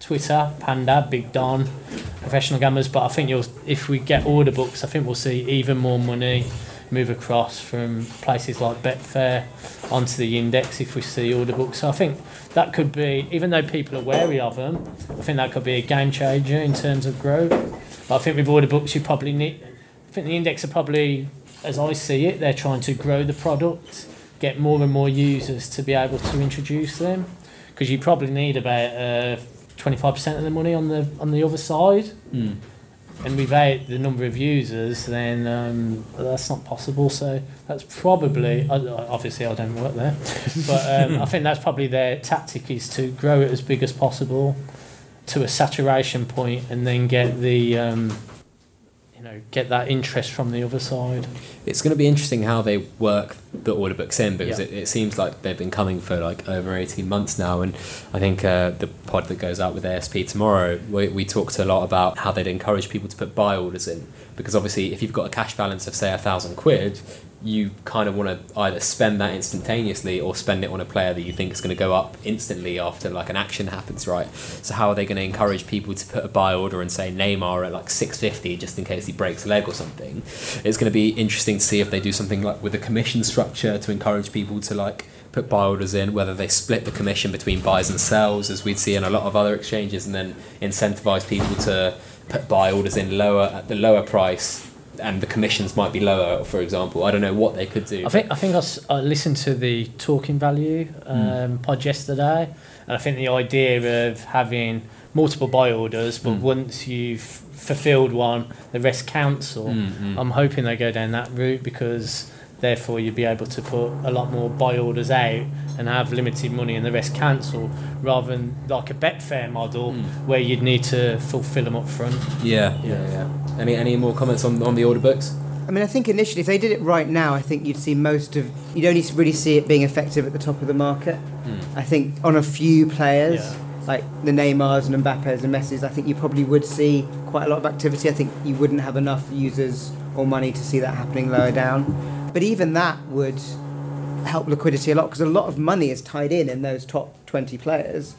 Twitter, Panda, Big Don, professional gamblers. But I think you'll, if we get order books, I think we'll see even more money move across from places like Betfair onto the index if we see order books. So I think that could be, even though people are wary of them, I think that could be a game changer in terms of growth. But I think with order books, you probably need. I think the index are probably, as I see it, they're trying to grow the product, get more and more users to be able to introduce them, because you probably need about uh, twenty five percent of the money on the on the other side. Mm. And without the number of users, then um, that's not possible. So that's probably, obviously, I don't work there, but um, I think that's probably their tactic is to grow it as big as possible to a saturation point, and then get the, um, know, get that interest from the other side. It's going to be interesting how they work the order books in because Yeah. it, it seems like they've been coming for like over 18 months now. And I think uh, the pod that goes out with ASP tomorrow, we, we talked a lot about how they'd encourage people to put buy orders in. Because obviously, if you've got a cash balance of, say, a thousand quid, you kind of want to either spend that instantaneously or spend it on a player that you think is going to go up instantly after like an action happens, right? So how are they going to encourage people to put a buy order and say Neymar at like 650 just in case he breaks a leg or something? It's going to be interesting to see if they do something like with a commission structure to encourage people to like put buy orders in, whether they split the commission between buys and sells as we'd see in a lot of other exchanges and then incentivize people to buy orders in lower at the lower price and the commissions might be lower, for example. I don't know what they could do. I think I think I, s- I listened to the Talking Value um, pod yesterday, and I think the idea of having multiple buy orders, but Mm. once you've fulfilled one, the rest cancel. Mm, mm. I'm hoping they go down that route because therefore you'd be able to put a lot more buy orders out and have limited money and the rest cancel rather than like a Betfair model Mm. where you'd need to fulfill them up front. Yeah, Yeah. yeah, yeah. Any any more comments on, on the order books? I mean, I think initially, if they did it right now, I think you'd see most of. You'd only really see it being effective at the top of the market. I think on a few players, Yeah. like the Neymars and Mbappes and Messis, I think you probably would see quite a lot of activity. I think you wouldn't have enough users or money to see that happening lower down. But even that would help liquidity a lot because a lot of money is tied in in those top 20 players,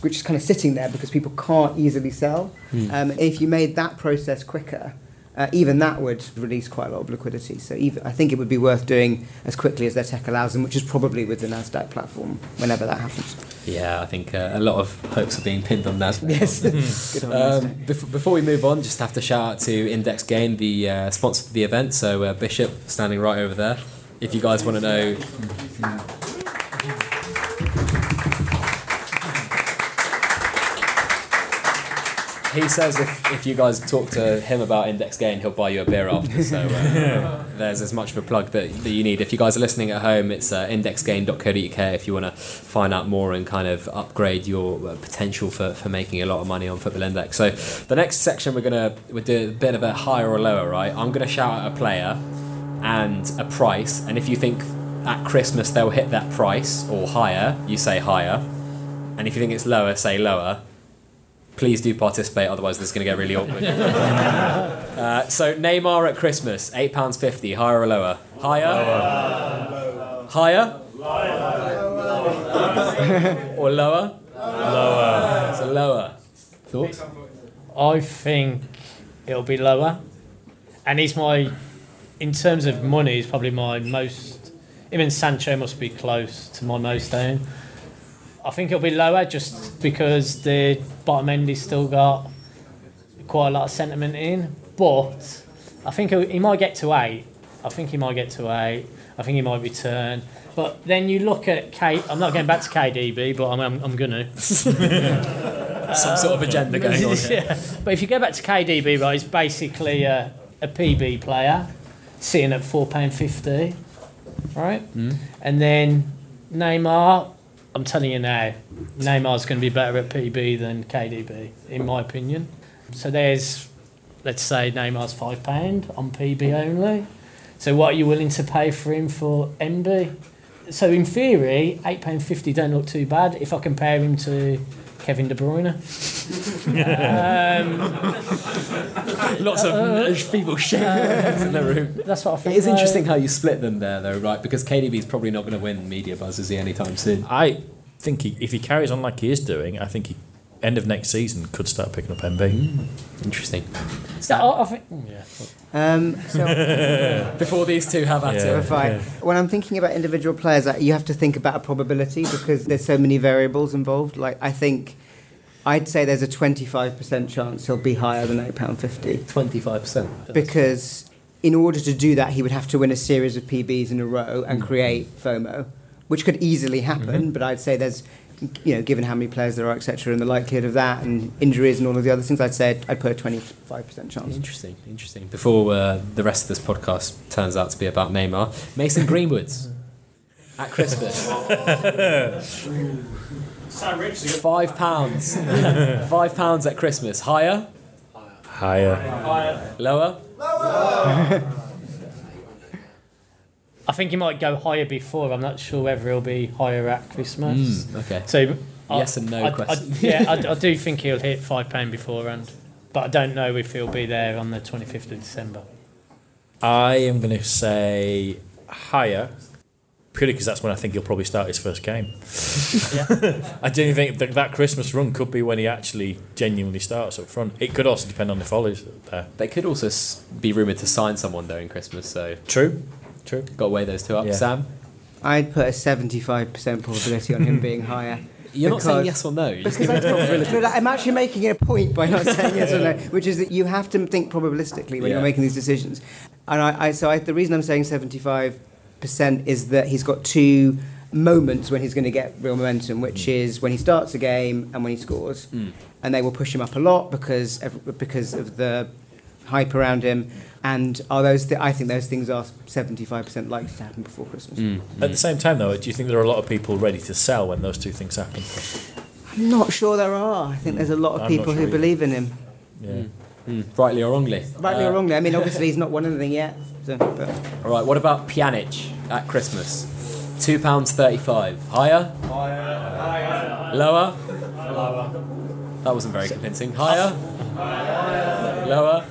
which is kind of sitting there because people can't easily sell. Um, if you made that process quicker, uh, even that would release quite a lot of liquidity. So even, I think it would be worth doing as quickly as their tech allows them, which is probably with the Nasdaq platform whenever that happens. Yeah, I think uh, a lot of hopes are being pinned on that. Yes. Good on Um, Nasdaq. before, before we move on, just have to shout out to Index Gain, the uh, sponsor of the event. So uh, Bishop standing right over there. If you guys want to know, he says if, if you guys talk to him about Index Gain, he'll buy you a beer after. So uh, there's as much of a plug that, that you need. If you guys are listening at home, it's uh, indexgain.co.uk if you want to find out more and kind of upgrade your uh, potential for, for making a lot of money on Football Index. So the next section we're gonna we'll do a bit of a higher or lower, right? I'm gonna shout out a player and a price, and if you think at Christmas they'll hit that price or higher, you say higher, and if you think it's lower, say lower. Please do participate, otherwise this is going to get really awkward. uh, so Neymar at Christmas, eight pounds fifty, higher or lower? Higher. Higher. or lower? Lower. So lower. Thoughts? I think it'll be lower. And he's my, in terms of money, he's probably my most, even Sancho must be close to my most own. I think it'll be lower just because the bottom end he's still got quite a lot of sentiment in. But I think he might get to eight. I think he might get to eight. I think he might return. But then you look at K. I'm not going back to KDB, but I'm, I'm, I'm going to. Some sort of agenda going on here. yeah. But if you go back to KDB, right, he's basically a, a PB player sitting at £4.50, right? Hmm. And then Neymar, I'm telling you now, Neymar's going to be better at PB than KDB, in my opinion. So there's, let's say, Neymar's £5 on PB only. So what are you willing to pay for him for MB? So in theory, £8.50 don't look too bad if I compare him to Kevin De Bruyne. um, Lots of people shaking their heads in the room. that's what I think. It is interesting how you split them there, though, right? Because KDB is probably not going to win media buzz, is he, anytime soon? I think he, if he carries on like he is doing, I think he, end of next season could start picking up MB. Hmm. Interesting. So, I, I yeah. Um, so Before these two have at Yeah. it. Right. When I'm thinking about individual players, you have to think about a probability because there's so many variables involved. Like I think, I'd say there's a 25% chance he'll be higher than eight pound fifty Twenty-five percent. because in order to do that, he would have to win a series of PBs in a row and hmm. create FOMO, which could easily happen. Mm-hmm. But I'd say there's, you know, given how many players there are, etc., and the likelihood of that, and injuries and all of the other things, I'd say I'd put a 25% chance. Interesting, interesting. Before uh, the rest of this podcast turns out to be about Neymar, Mason Greenwoods at Christmas. Five pounds. Five pounds at Christmas. Higher? Higher. lower. Lower? I think he might go higher before. I'm not sure whether he'll be higher at Christmas. Mm, okay. So, I- Yes and no I, question. I, yeah, I, I do think he'll hit five pound beforehand, but I don't know if he'll be there on the 25th of December. I am going to say higher, purely because that's when I think he'll probably start his first game. Yeah. I genuinely think that that Christmas run could be when he actually genuinely starts up front. It could also depend on the follies there. They could also be rumoured to sign someone during Christmas, so True, true. got to weigh those two up. Yeah. Sam? I'd put a 75% probability on him being higher. You're not saying yes or no. You're Because giving that's a probability. but I'm actually making it a point by not saying yes or no, which is that you have to think probabilistically when Yeah. you're making these decisions. And I, I so I, the reason I'm saying 75% is that he's got two moments when he's going to get real momentum, which is when he starts a game and when he scores, Mm. and they will push him up a lot because because of the hype around him. And are those? Th- I think those things are 75% likely to happen before Christmas. Mm, At the same time, though, do you think there are a lot of people ready to sell when those two things happen? I'm not sure there are. I think there's a lot of I'm people sure who either. believe in him. Yeah. Mm, rightly or wrongly. Rightly Uh, or wrongly. I mean, obviously he's not won anything yet. So, but All right, what about Pjanic at Christmas? Two pounds thirty-five. Higher? Lower? Lower. That wasn't very convincing. Higher? Lower?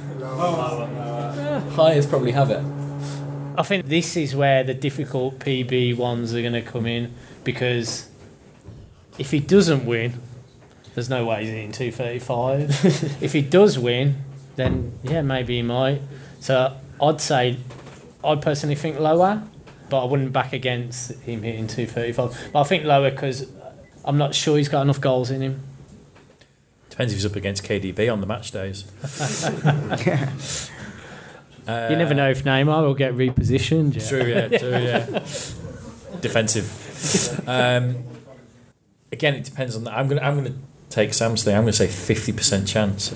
Highers probably have it. I think this is where the difficult PB ones are going to come in because if he doesn't win, there's no way he's in 235. if he does win, then yeah, maybe he might. So I'd say, I personally think lower, but I wouldn't back against him hitting 235. But I think lower because I'm not sure he's got enough goals in him. Depends if he's up against KDB on the match days. Uh, you never know if Neymar will get repositioned. Yeah. True, yeah, true, yeah. Defensive. Um, again, it depends on that. I'm gonna, I'm gonna take Sam's thing. I'm gonna say fifty percent chance.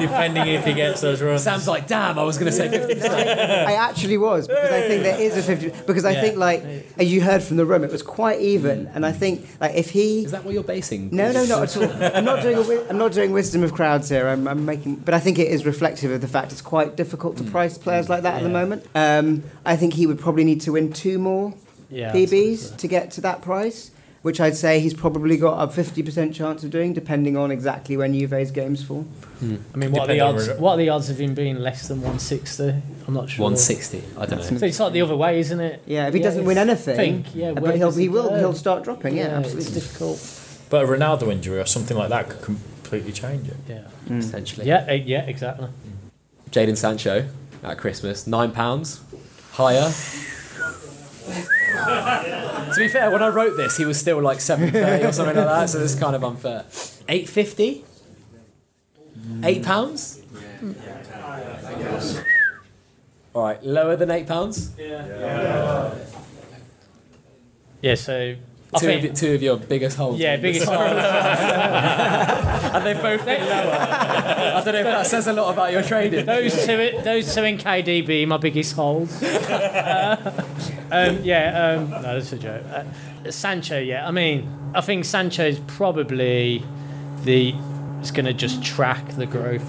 Depending if he gets those runs. Sam's like, damn, I was going to say 50%. I actually was because I think there is a fifty. Because I Yeah. think like as you heard from the room, it was quite even, and I think like if he. Is that what you're basing? No, no, not at all. I'm not doing. A, wi- I'm not doing wisdom of crowds here. I'm, I'm making, but I think it is reflective of the fact it's quite difficult to price players like that at the moment. Um, I think he would probably need to win two more Yeah, PBs to get to that price, which I'd say he's probably got a 50% chance of doing, depending on exactly when Juve's games fall. I mean, what are the odds? What are the odds of him being less than 160? I'm not sure. 160. I don't know. So it's like the other way, isn't it? Yeah, if he Yeah, doesn't win anything, think, yeah, but he'll, does he will. He'll start dropping. Yeah, It's absolutely. difficult. But a Ronaldo injury or something like that could completely change it. Yeah. Mm. Potentially. Yeah. eh, Yeah. Exactly. Jadon Sancho at Christmas, nine pounds. Higher. To be fair, when I wrote this, he was still like seven thirty or something like that, so this is kind of unfair. Eight fifty. Eight pounds. All right, lower than eight pounds. Yeah. Yeah, so Two of, think. y- two of your biggest holes. Yeah, biggest hole. and they've both been lower. I don't know if that says a lot about your trading. Those two, those two in KDB, my biggest holes. um, yeah, um, no, that's a joke. Uh, Sancho, yeah. I mean, I think Sancho's probably the is going to just track the growth.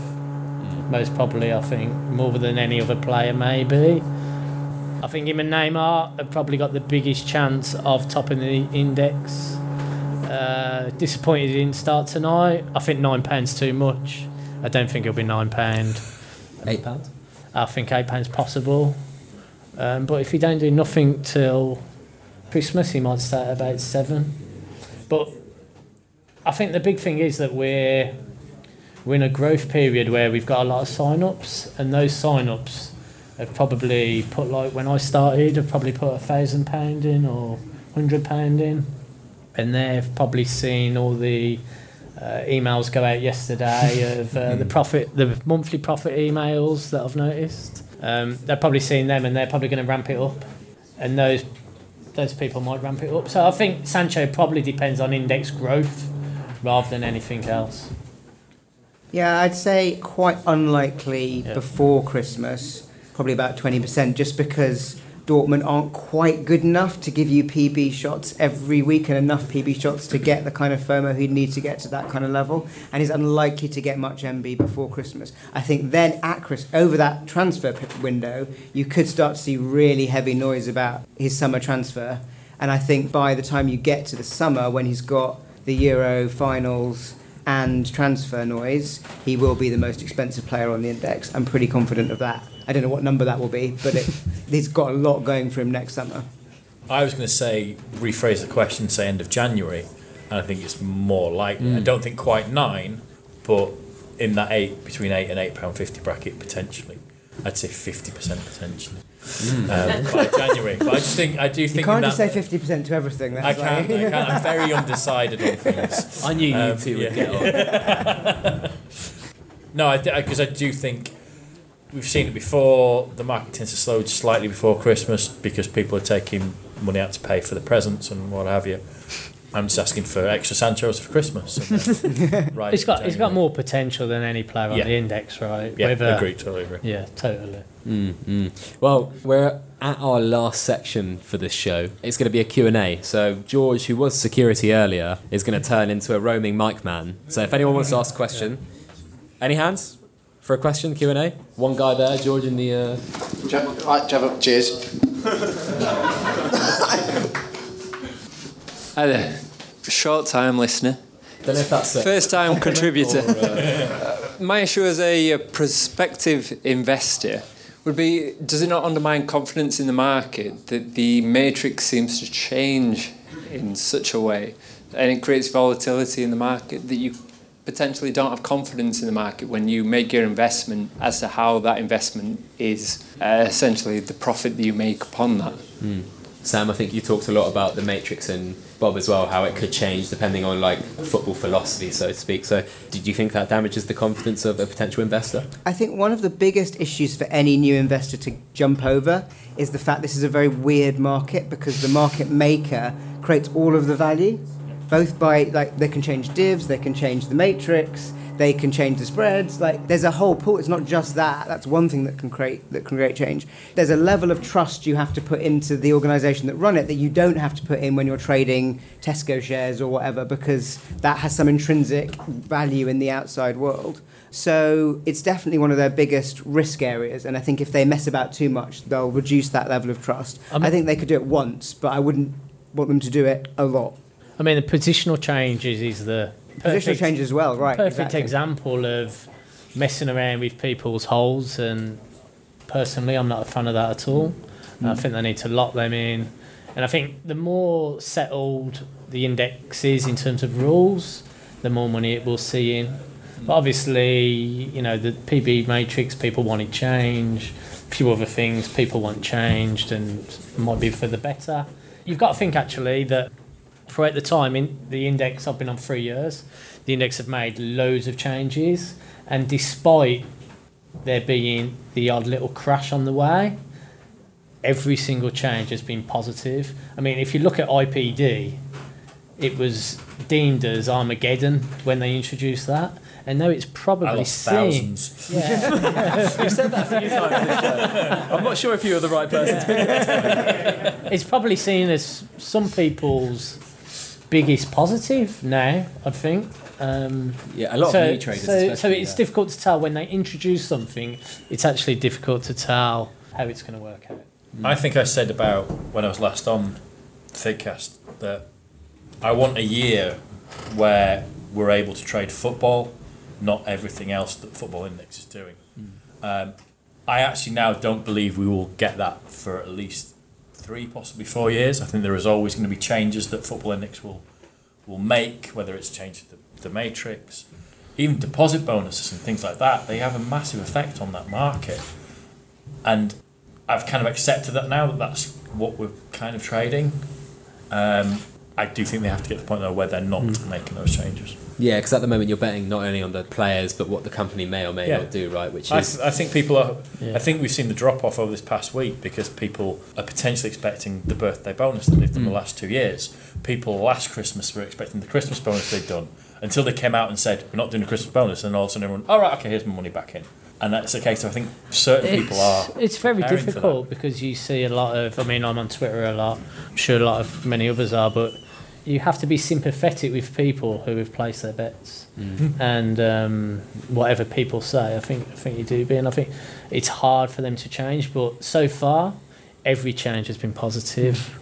Most probably, I think more than any other player, maybe. I think him and Neymar have probably got the biggest chance of topping the index. Uh, disappointed he didn't start tonight. I think nine pounds too much. I don't think it'll be nine pound. Eight pounds. I think eight pounds possible. Um, but if he don't do nothing till Christmas, he might start about seven. But I think the big thing is that we're we're in a growth period where we've got a lot of sign-ups, and those sign-ups have probably put like when I started, have probably put a thousand pound in or hundred pound in, and they've probably seen all the uh, emails go out yesterday of uh, the profit, the monthly profit emails that I've noticed. Um, they're probably seeing them, and they're probably going to ramp it up, and those those people might ramp it up. So I think Sancho probably depends on index growth rather than anything else. Yeah, I'd say quite unlikely Yeah. before Christmas, probably about 20%, just because Dortmund aren't quite good enough to give you PB shots every week and enough PB shots to get the kind of FOMO he'd need to get to that kind of level. And he's unlikely to get much MB before Christmas. I think then at Chris, over that transfer window, you could start to see really heavy noise about his summer transfer. And I think by the time you get to the summer, when he's got the Euro finals and transfer noise, he will be the most expensive player on the index. I'm pretty confident of that. I don't know what number that will be, but it, he's got a lot going for him next summer. I was going to say, rephrase the question, say end of January, and I think it's more likely. I mm. don't think quite nine, but in that eight, between eight and eight pound fifty bracket potentially. I'd say fifty percent potentially um, by January. But I just think I do think You can't that, just say 50% to everything. I That's can't, like, I can't. I'm very undecided on things. I knew you Um, two would yeah. get on. No, I because I do think we've seen it before. The market tends to slow slightly before Christmas because people are taking money out to pay for the presents and what have you. I'm just asking for extra Sanchos for Christmas. right He's got in he's got more potential than any player on Yeah. the index, right? Yeah, Whether- agree, totally agree. Yeah, totally. Mm-hmm. Well, we're at our last section for this show. It's going to be a Q&A. So George, who was security earlier, is going to turn into a roaming mic man. So if anyone wants to ask a question, any hands for a question, Q&A? One guy there, George in the... Uh... Do right, do you have a- cheers. Hi there. Short time listener. Don't know if that's... A First time contributor. or, uh, My issue as a uh, prospective investor would be does it not undermine confidence in the market that the matrix seems to change in such a way and it creates volatility in the market that you potentially don't have confidence in the market when you make your investment as to how that investment is uh, essentially the profit that you make upon that. Sam, I think you talked a lot about the Matrix and Bob as well, how it could change depending on like football philosophy, so to speak. So, did you think that damages the confidence of a potential investor? I think one of the biggest issues for any new investor to jump over is the fact this is a very weird market because the market maker creates all of the value, both by like they can change divs, they can change the matrix, they can change the spreads. Like there's a whole pool. It's not just that. That's one thing that can create that can create change. There's a level of trust you have to put into the organisation that run it that you don't have to put in when you're trading Tesco shares or whatever because that has some intrinsic value in the outside world. So it's definitely one of their biggest risk areas. And I think if they mess about too much, they'll reduce that level of trust. I mean- I think they could do it once, but I wouldn't want them to do it a lot. I mean, the positional changes is the Positional change as well, right? perfect exactly. example of messing around with people's holes. And personally, I'm not a fan of that at all. Mm. I think they need to lock them in. And I think the more settled the index is in terms of rules, the more money it will see in. But obviously, you know, the PB matrix, people wanted change. A few other things people want changed and might be for the better. You've got to think actually that throughout the time in the index, I've been on three years, the index have made loads of changes. And despite there being the odd little crash on the way, every single change has been positive. I mean, if you look at IPD, it was deemed as Armageddon when they introduced that, and now it's I probably lost seen. thousands. Yeah, You've said that a few times this show. I'm not sure if you're the right person to pick. it's probably seen as some people's biggest positive now. I think. Um, Yeah, a lot so, of new traders. so, so it's yeah. difficult to tell when they introduce something. It's actually difficult to tell how it's going to work out. I think I said about when I was last on FigCast that I want a year where we're able to trade football, not everything else that Football Index is doing. Um, I actually now don't believe we will get that for at least three, possibly four years. I think there is always going to be changes that Football Index will will make, whether it's changed the, the matrix, even deposit bonuses and things like that, they have a massive effect on that market. And I've kind of accepted that now that that's what we're kind of trading. Um, I do think they have to get to the point though where they're not hmm. making those changes. Yeah, because at the moment you're betting not only on the players but what the company may or may Yeah. not do, right? Which I, is th- I think people are. Yeah. I think we've seen the drop off over this past week because people are potentially expecting the birthday bonus that they've done the hmm. last two years. People last Christmas were expecting the Christmas bonus they'd done until they came out and said we're not doing a Christmas bonus, and all of a sudden everyone, all right, okay, here's my money back in, and that's the case. I think certain people are. It's very preparing for difficult because you see a lot of. I mean, I'm on Twitter a lot. I'm sure a lot of many others are, but you have to be sympathetic with people who have placed their bets, and um, whatever people say, I think I think you do be, and I think it's hard for them to change. But so far, every change has been positive.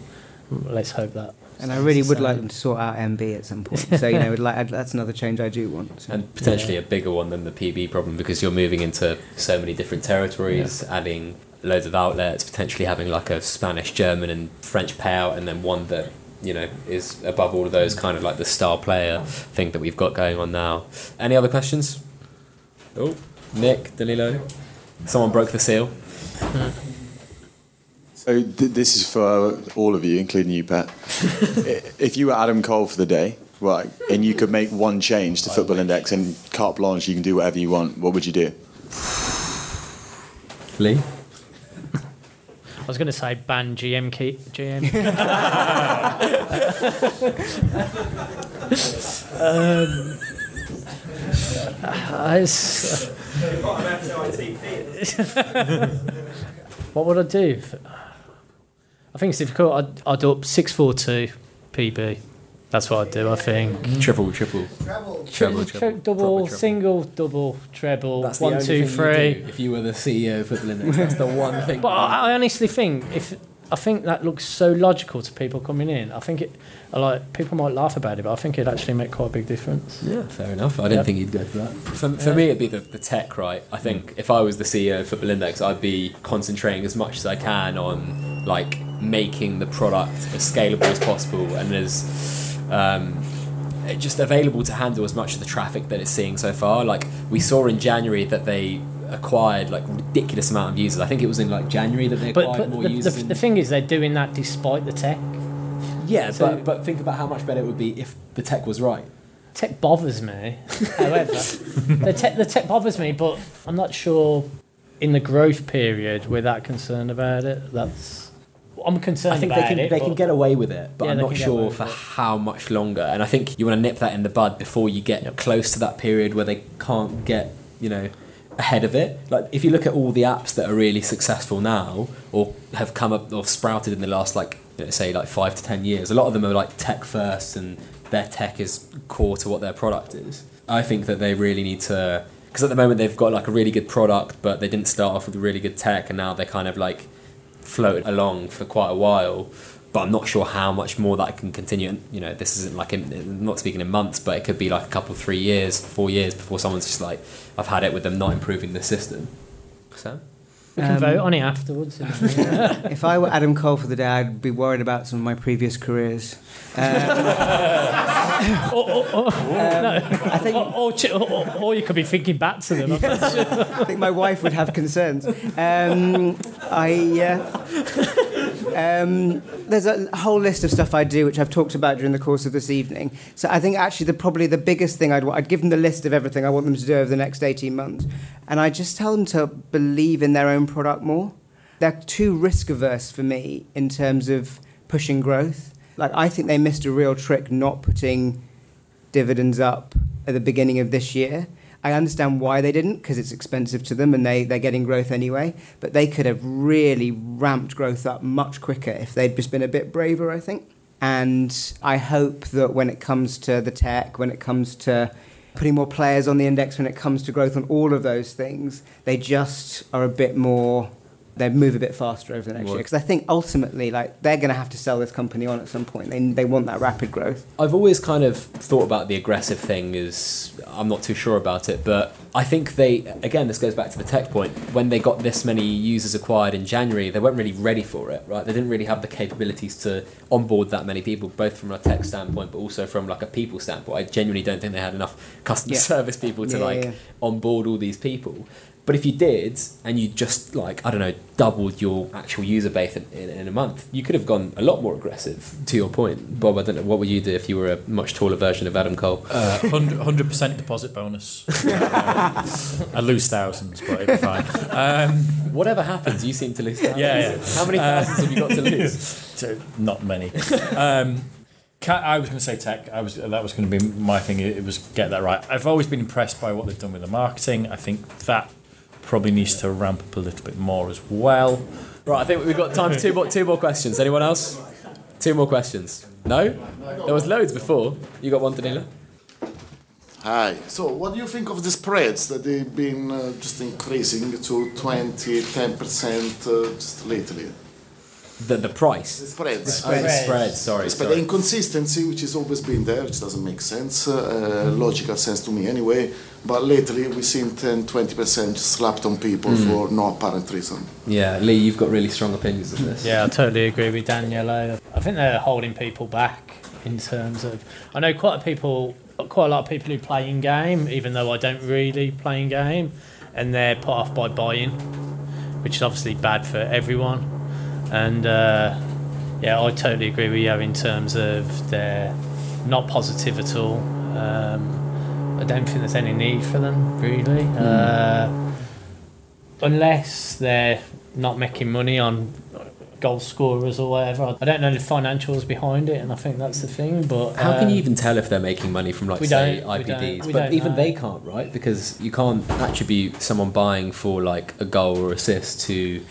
Let's hope that. And I really would like them to sort out MB at some point. So you know, like, that's another change I do want. So. and potentially a bigger one than the PB problem because you're moving into so many different territories, adding loads of outlets, potentially having like a Spanish, German, and French payout, and then one that you know is above all of those, kind of like the star player thing that we've got going on now. Any other questions? Oh, Nick, Danilo, someone broke the seal. So th- this is for all of you, including you, Pat. If you were Adam Cole for the day, right, and you could make one change to Football Index and carte blanche, you can do whatever you want. What would you do? Lee, I was going to say ban GM key, GM. um, what would I do? I think it's difficult. I'd, I'd up six four two PB. That's what I'd do. I think. triple, triple, treble, Tri- treble, double, proper treble. single, double, treble, That's the one, only two, thing you three. do If you were the CEO of Football Index, that's the one thing. But I, I honestly think if I think that looks so logical to people coming in. I think it, I like people might laugh about it, but I think it actually make quite a big difference. Yeah, fair enough. I didn't Yep. think you'd go for that. For, for me, it'd be the, the tech, right? I think mm. if I was the CEO of Football Index, I'd be concentrating as much as I can on like making the product as scalable as possible and as um, just available to handle as much of the traffic that it's seeing so far. Like we saw in January that they acquired like ridiculous amount of users. I think it was in like January that they But, acquired but more the, the, users. in- the thing is, they're doing that despite the tech. yeah, so- but but think about how much better it would be if the tech was right. Tech bothers me. However, the tech the tech bothers me, but I'm not sure in the growth period we're that concerned about it. That's I'm concerned I think about they can it. they can get away with it, but Yeah, I'm not can get away sure for it. how much longer. And I think you want to nip that in the bud before you get close to that period where they can't get you know ahead of it. Like if you look at all the apps that are really successful now or have come up or sprouted in the last like you know, say like five to ten years, a lot of them are like tech first and their tech is core to what their product is. I think that they really need to because at the moment they've got like a really good product, but they didn't start off with a really good tech, and now they're kind of like floated along for quite a while. But I'm not sure how much more that can continue. And you know, this isn't like in, not speaking in months, but it could be like a couple, three years, four years before someone's just like, I've had it with them not improving the system. So we can Um, vote on it afterwards. If I were Adam Cole for the day, I'd be worried about some of my previous careers. Um, or, or, or, no. I think or, you could be thinking back to them. I think my wife would have concerns. Um, I uh, um, there's a whole list of stuff I do which I've talked about during the course of this evening. So I think actually the probably the biggest thing I'd wa- I'd give them the list of everything I want them to do over the next 18 months, and I just tell them to believe in their own product more. They're too risk averse for me in terms of pushing growth. Like I think they missed a real trick not putting dividends up at the beginning of this year. I understand why they didn't because it's expensive to them and they, they're getting growth anyway. But they could have really ramped growth up much quicker if they'd just been a bit braver, I think. And I hope that when it comes to the tech, when it comes to putting more players on the index, when it comes to growth on all of those things, they just are a bit more they move a bit faster over the next year. Because I think ultimately, like they're going to have to sell this company on at some point. They, they want that rapid growth. I've always kind of thought about the aggressive thing is I'm not too sure about it, but I think they again this goes back to the tech point. When they got this many users acquired in January, they weren't really ready for it, right? They didn't really have the capabilities to onboard that many people, both from a tech standpoint, but also from like a people standpoint. I genuinely don't think they had enough customer Yeah. service people to Yeah, like yeah. onboard all these people. But if you did, and you just like I don't know, doubled your actual user base in, in, in a month, you could have gone a lot more aggressive. To your point, Bob, I don't know what would you do if you were a much taller version of Adam Cole. Uh, 100 percent deposit bonus. Uh, I lose thousands, but it'll be fine. Um, Whatever happens, you seem to lose. Thousands. Yeah, yeah. How many Uh, thousands have you got to lose? so not many. Um, I was going to say tech. I was that was going to be my thing. It it was get that right. I've always been impressed by what they've done with the marketing. I think that probably needs to ramp up a little bit more as well. Right, I think we've got time for two more two more questions. Anyone else? Two more questions. No? There was loads before. You got one, Danilo? Hi. So, what do you think of the spreads that they've been uh, just increasing to 20, 10% uh, just lately? The the price. The spreads. Oh, the spread. Sorry. But the inconsistency, which has always been there, which doesn't make sense, uh, logical sense to me anyway. But lately, we've seen 10, 20% slapped on people Hmm. for no apparent reason. Yeah, Lee, you've got really strong opinions on this. Yeah, I totally agree with Daniele. I think they're holding people back in terms of. I know quite a people, quite a lot of people who play in game, even though I don't really play in game, and they're put off by buying, which is obviously bad for everyone. And uh, yeah, I totally agree with you in terms of they're not positive at all. Um, I don't think there's any need for them really. Uh, unless they're not making money on goal scorers or whatever. I don't know the financials behind it, and I think that's the thing. But How can uh, you even tell if they're making money from, like, say, don't- we don't- IPDs? but even know. they can't, right? Because you can't attribute someone buying for like a goal or assist to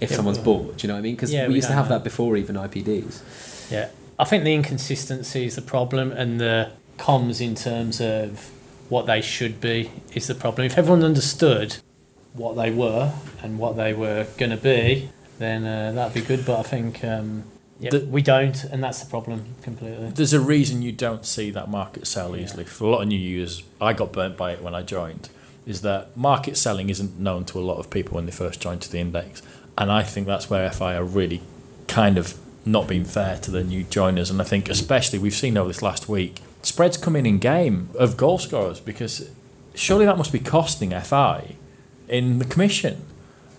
if Yeah, someone's well- bought. Do you know what I mean? Because Yeah, we, we used to have know. that before even IPDs. Yeah, I think the inconsistency is the problem, and the comms in terms of what they should be is the problem. If everyone understood what they were and what they were going to be, then uh, that'd be good. But I think um, yeah, The- we don't, and that's the problem completely. There's a reason you don't see that market sell easily. For a lot of new users, I got burnt by it when I joined. Is that market selling isn't known to a lot of people when they first join to the index, and I think that's where FI are really kind of not being fair to the new joiners. And I think especially we've seen over this last week spreads come in in game of goal scorers because surely that must be costing FI in the commission.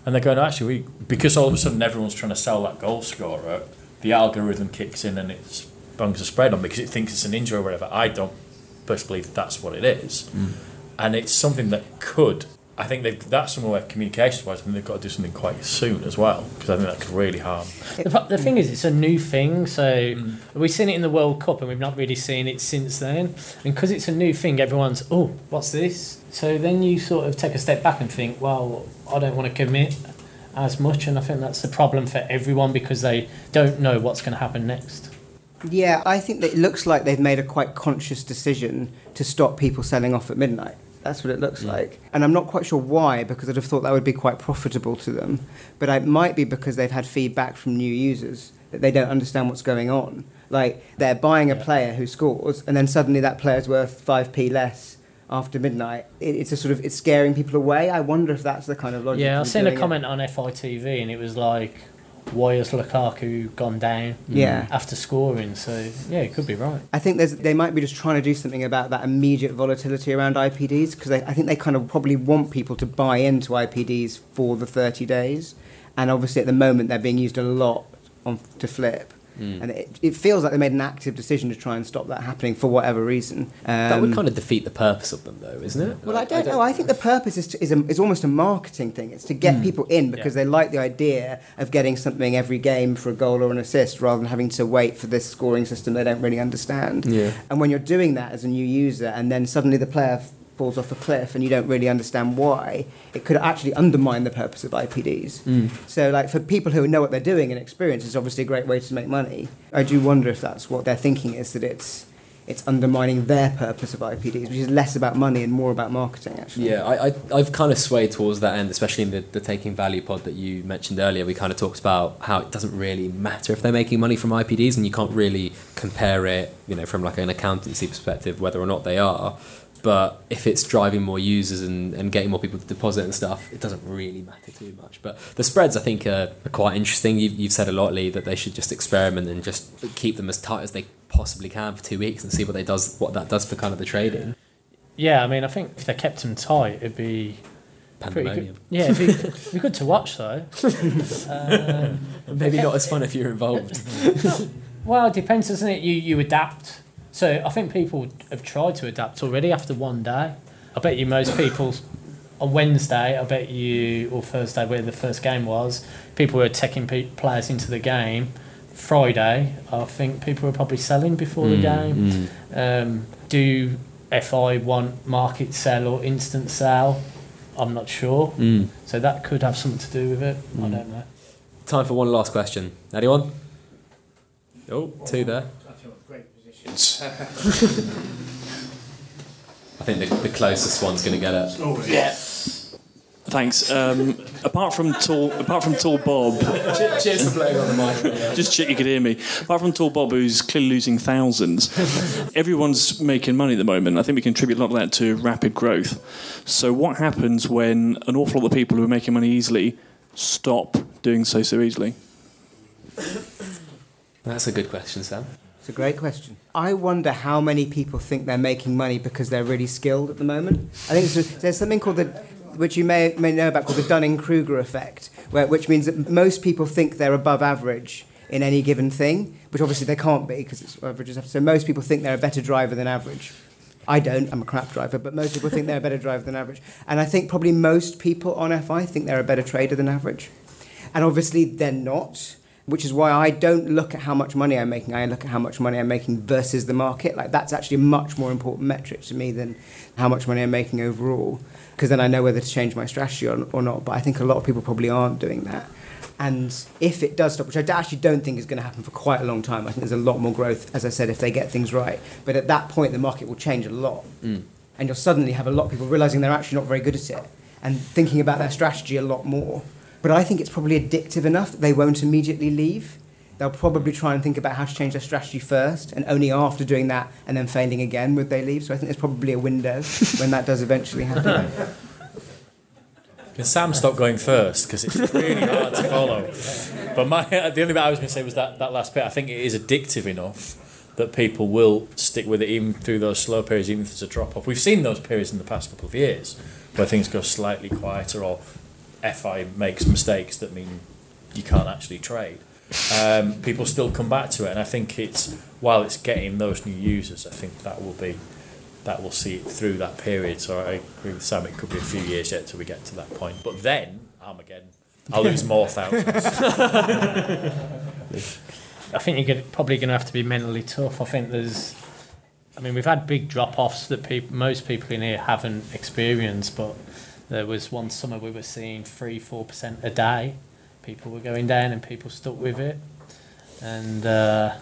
And they're going, actually, we, because all of a sudden everyone's trying to sell that goal scorer, the algorithm kicks in and it bungs a spread on because it thinks it's an injury or whatever. I don't personally believe that's what it is. Mm. And it's something that could, I think they've, that's somewhere where communications wise, I think they've got to do something quite soon as well because I think that could really harm. The, the thing is, it's a new thing. So mm. we've seen it in the World Cup, and we've not really seen it since then. And because it's a new thing, everyone's, oh, what's this? So then you sort of take a step back and think, well, I don't want to commit as much. And I think that's the problem for everyone because they don't know what's going to happen next. Yeah, I think that it looks like they've made a quite conscious decision to stop people selling off at midnight. That's what it looks like. And I'm not quite sure why, because I'd have thought that would be quite profitable to them. But it might be because they've had feedback from new users that they don't understand what's going on. Like they're buying a player who scores, and then suddenly that player's worth 5p less after midnight. It, it's a sort of, it's scaring people away. I wonder if that's the kind of logic. Yeah, I've seen a doing it. comment on FITV, and it was like, why has Lukaku gone down Yeah. after scoring? So, yeah, it could be right. I think there's, they might be just trying to do something about that immediate volatility around IPDs because I think they kind of probably want people to buy into IPDs for the 30 days. And obviously, at the moment, they're being used a lot on, to flip. And it, it feels like they made an active decision to try and stop that happening for whatever reason. Um, that would kind of defeat the purpose of them, though, isn't it? well, I don't, know. I think the purpose is, to, is, a, is almost a marketing thing. It's to get people in because they like the idea of getting something every game for a goal or an assist rather than having to wait for this scoring system they don't really understand. Yeah. And when you're doing that as a new user and then suddenly the player f- falls off a cliff and you don't really understand why, it could actually undermine the purpose of IPDs. Mm. So, like, for people who know what they're doing and experience, it's obviously a great way to make money. I do wonder if that's what their thinking is, that it's it's undermining their purpose of IPDs, which is less about money and more about marketing, actually. Yeah, I, I, I've kind of swayed towards that end, especially in the, the taking value pod that you mentioned earlier. We kind of talked about how it doesn't really matter if they're making money from IPDs, and you can't really compare it, you know, from like an accountancy perspective, whether or not they are. But if it's driving more users and, and getting more people to deposit and stuff, it doesn't really matter too much. But the spreads, I think, are, are quite interesting. You've, you've said a lot, Lee, that they should just experiment and just keep them as tight as they possibly can for two weeks and see what they does what that does for kind of the trading. Yeah, I mean, I think if they kept them tight, it'd be pretty Pandemonium. good. Yeah, it'd be, it'd be good to watch though. um, Maybe not as fun if you're involved. well, it depends, doesn't it? You you adapt. So I think people have tried to adapt already after one day. I bet you most people on Wednesday, I bet you, or Thursday, where the first game was, people were taking pe- players into the game. Friday, I think people were probably selling before the Mm, game. Um, do FI want market sell or instant sell? I'm not sure. Mm. So that could have something to do with it. I Mm. don't know. Time for one last question. Anyone? Oh, two there. I think the, the closest one's going to get it. Yeah. Thanks. Um, apart from tall, apart from tall Bob, Cheers for playing on the mic. just check you could hear me. Apart from tall Bob, who's clearly losing thousands, everyone's making money at the moment. I think we can attribute a lot of that to rapid growth. So, what happens when an awful lot of people who are making money easily stop doing so so easily? That's a good question, Sam. It's a great question. I wonder how many people think they're making money because they're really skilled at the moment. I think there's, something called the, which you may, may know about, called the Dunning-Kruger effect, where, which means that most people think they're above average in any given thing, which obviously they can't be because it's averages. So most people think they're a better driver than average. I don't. I'm a crap driver, but most people think they're a better driver than average. And I think probably most people on FI think they're a better trader than average. And obviously they're not, which is why I don't look at how much money I'm making. I look at how much money I'm making versus the market. Like that's actually a much more important metric to me than how much money I'm making overall, because then I know whether to change my strategy or, or not. But I think a lot of people probably aren't doing that. And if it does stop, which I actually don't think is going to happen for quite a long time, I think there's a lot more growth, as I said, if they get things right. But at that point, the market will change a lot. Mm. And you'll suddenly have a lot of people realizing they're actually not very good at it and thinking about their strategy a lot more. But I think it's probably addictive enough that they won't immediately leave. They'll probably try and think about how to change their strategy first, and only after doing that and then failing again would they leave. So I think there's probably a window when that does eventually happen. Can Sam stop going first because it's really hard to follow. But my uh, the only bit I was going to say was that that last bit. I think it is addictive enough that people will stick with it even through those slow periods, even if there's a drop off. We've seen those periods in the past couple of years where things go slightly quieter or FI makes mistakes that mean you can't actually trade. Um, people still come back to it, and I think it's while it's getting those new users, I think that will be that will see it through that period. So I agree with Sam. It could be a few years yet till we get to that point. But then Armageddon, I'll lose more thousands. I think you're probably going to have to be mentally tough. I think there's, I mean, we've had big drop offs that peop most people in here haven't experienced, but there was one summer we were seeing three, four percent a day. People were going down, and people stuck with it. And uh,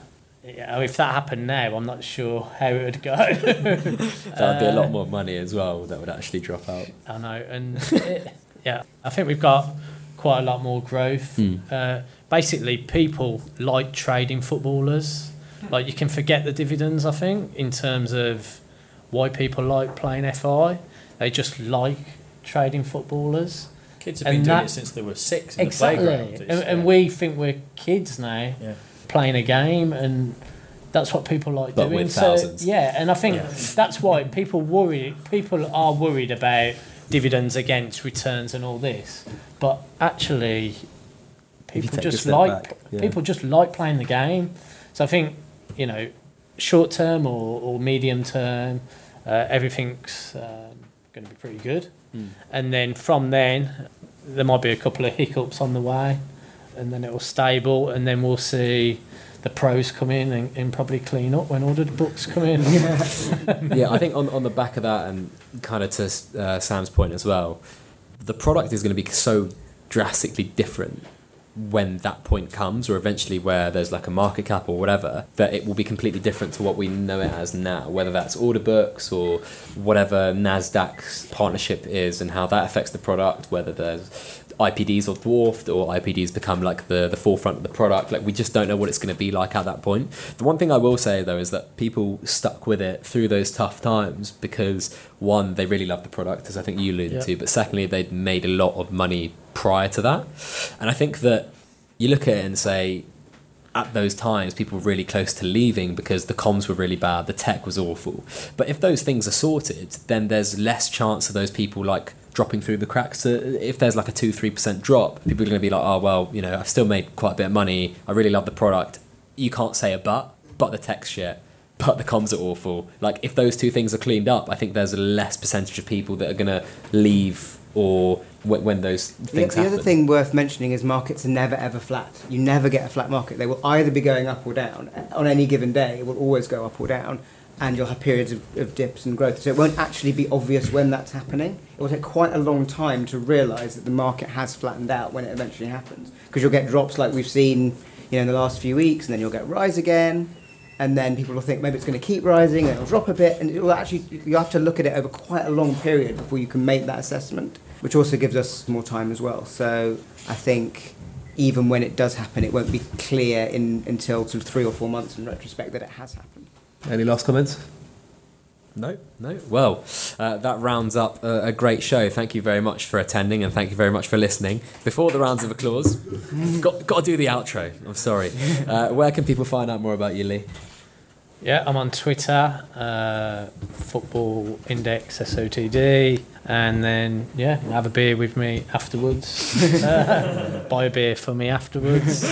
yeah, if that happened now, I'm not sure how it would go. That would be a lot more money as well that would actually drop out. I know, and it, yeah, I think we've got quite a lot more growth. Hmm. Uh, basically, people like trading footballers. Like you can forget the dividends. I think in terms of why people like playing FI, they just like trading footballers. Kids have been And doing that- it since they were six in exactly, the playground. and, It's, and we think we're kids now Yeah. playing a game, and that's what people like But doing. with so thousands. yeah, and I think Yeah. that's why people worry. People are worried about dividends against returns and all this, but actually, people just like back, yeah. people just like playing the game. So I think you know, short term or, or medium term, uh, everything's um, going to be pretty good, Mm. and then from then there might be a couple of hiccups on the way, and then it will stable, and then we'll see the pros come in and, and probably clean up when order books come in. yeah, I think on, on the back of that, and kind of to uh, Sam's point as well, the product is going to be so drastically different when that point comes, or eventually where there's like a market cap or whatever, that it will be completely different to what we know it as now, whether that's order books or whatever NASDAQ's partnership is and how that affects the product, whether there's IPDs are dwarfed or IPDs become like the, the forefront of the product. Like we just don't know what it's going to be like at that point. The one thing I will say though is that people stuck with it through those tough times because one, they really loved the product, as I think you alluded Yeah. to, but secondly, they'd made a lot of money prior to that. And I think that you look at it and say, at those times, people were really close to leaving because the comms were really bad, the tech was awful. But if those things are sorted, then there's less chance of those people like dropping through the cracks. So if there's like a two, three percent drop, people are going to be like, oh well, you know, I've still made quite a bit of money. I really love the product. You can't say a but, but the tech's shit. But the comms are awful. Like if those two things are cleaned up, I think there's a less percentage of people that are going to leave or when, when those The, things the happen. other thing worth mentioning is markets are never ever flat. You never get a flat market. They will either be going up or down. On any given day, it will always go up or down, and you'll have periods of, of dips and growth. So it won't actually be obvious when that's happening. It will take quite a long time to realise that the market has flattened out when it eventually happens. Because you'll get drops like we've seen, you know, in the last few weeks, and then you'll get rise again. And then people will think maybe it's going to keep rising, and it'll drop a bit, and it will actually you have to look at it over quite a long period before you can make that assessment, which also gives us more time as well. So I think even when it does happen, it won't be clear in until sort of three or four months in retrospect that it has happened. Any last comments? No, no. Well, uh, that rounds up a, a great show. Thank you very much for attending and thank you very much for listening. Before the rounds of applause, got, got to do the outro. I'm sorry. Uh, where can people find out more about you, Lee? Yeah, I'm on Twitter, uh, Football Index SOTD, and then yeah, have a beer with me afterwards. Uh, buy a beer for me afterwards,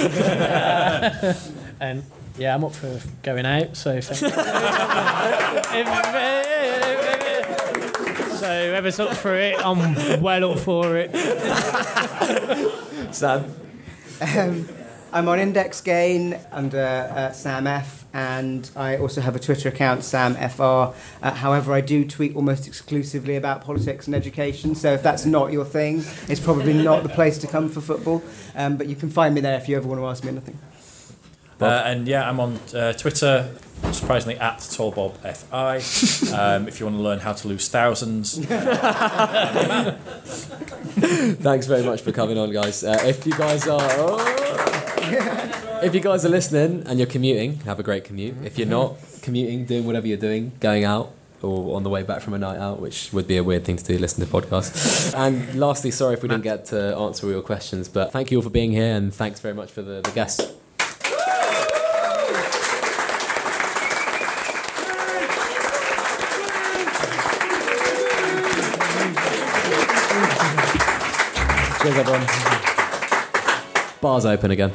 and yeah, I'm up for going out. So thank you. so whoever's up for it, I'm well up for it. Sam? Um, I'm on Index Gain under uh, Sam F, and I also have a Twitter account, Sam FR. Uh, however, I do tweet almost exclusively about politics and education, so if that's not your thing, it's probably not the place to come for football. Um, but you can find me there if you ever want to ask me anything. Uh, and yeah, I'm on uh, Twitter, surprisingly at tallbobfi. Um, if you want to learn how to lose thousands, Thanks very much for coming on, guys. Uh, if you guys are. oh. if you guys are listening and you're commuting, have a great commute. If you're not commuting, doing whatever you're doing, going out, or on the way back from a night out, which would be a weird thing to do, listen to podcasts. and lastly, sorry if we didn't get to answer all your questions, but thank you all for being here and thanks very much for the, the guests. Cheers, everyone. Bars open again.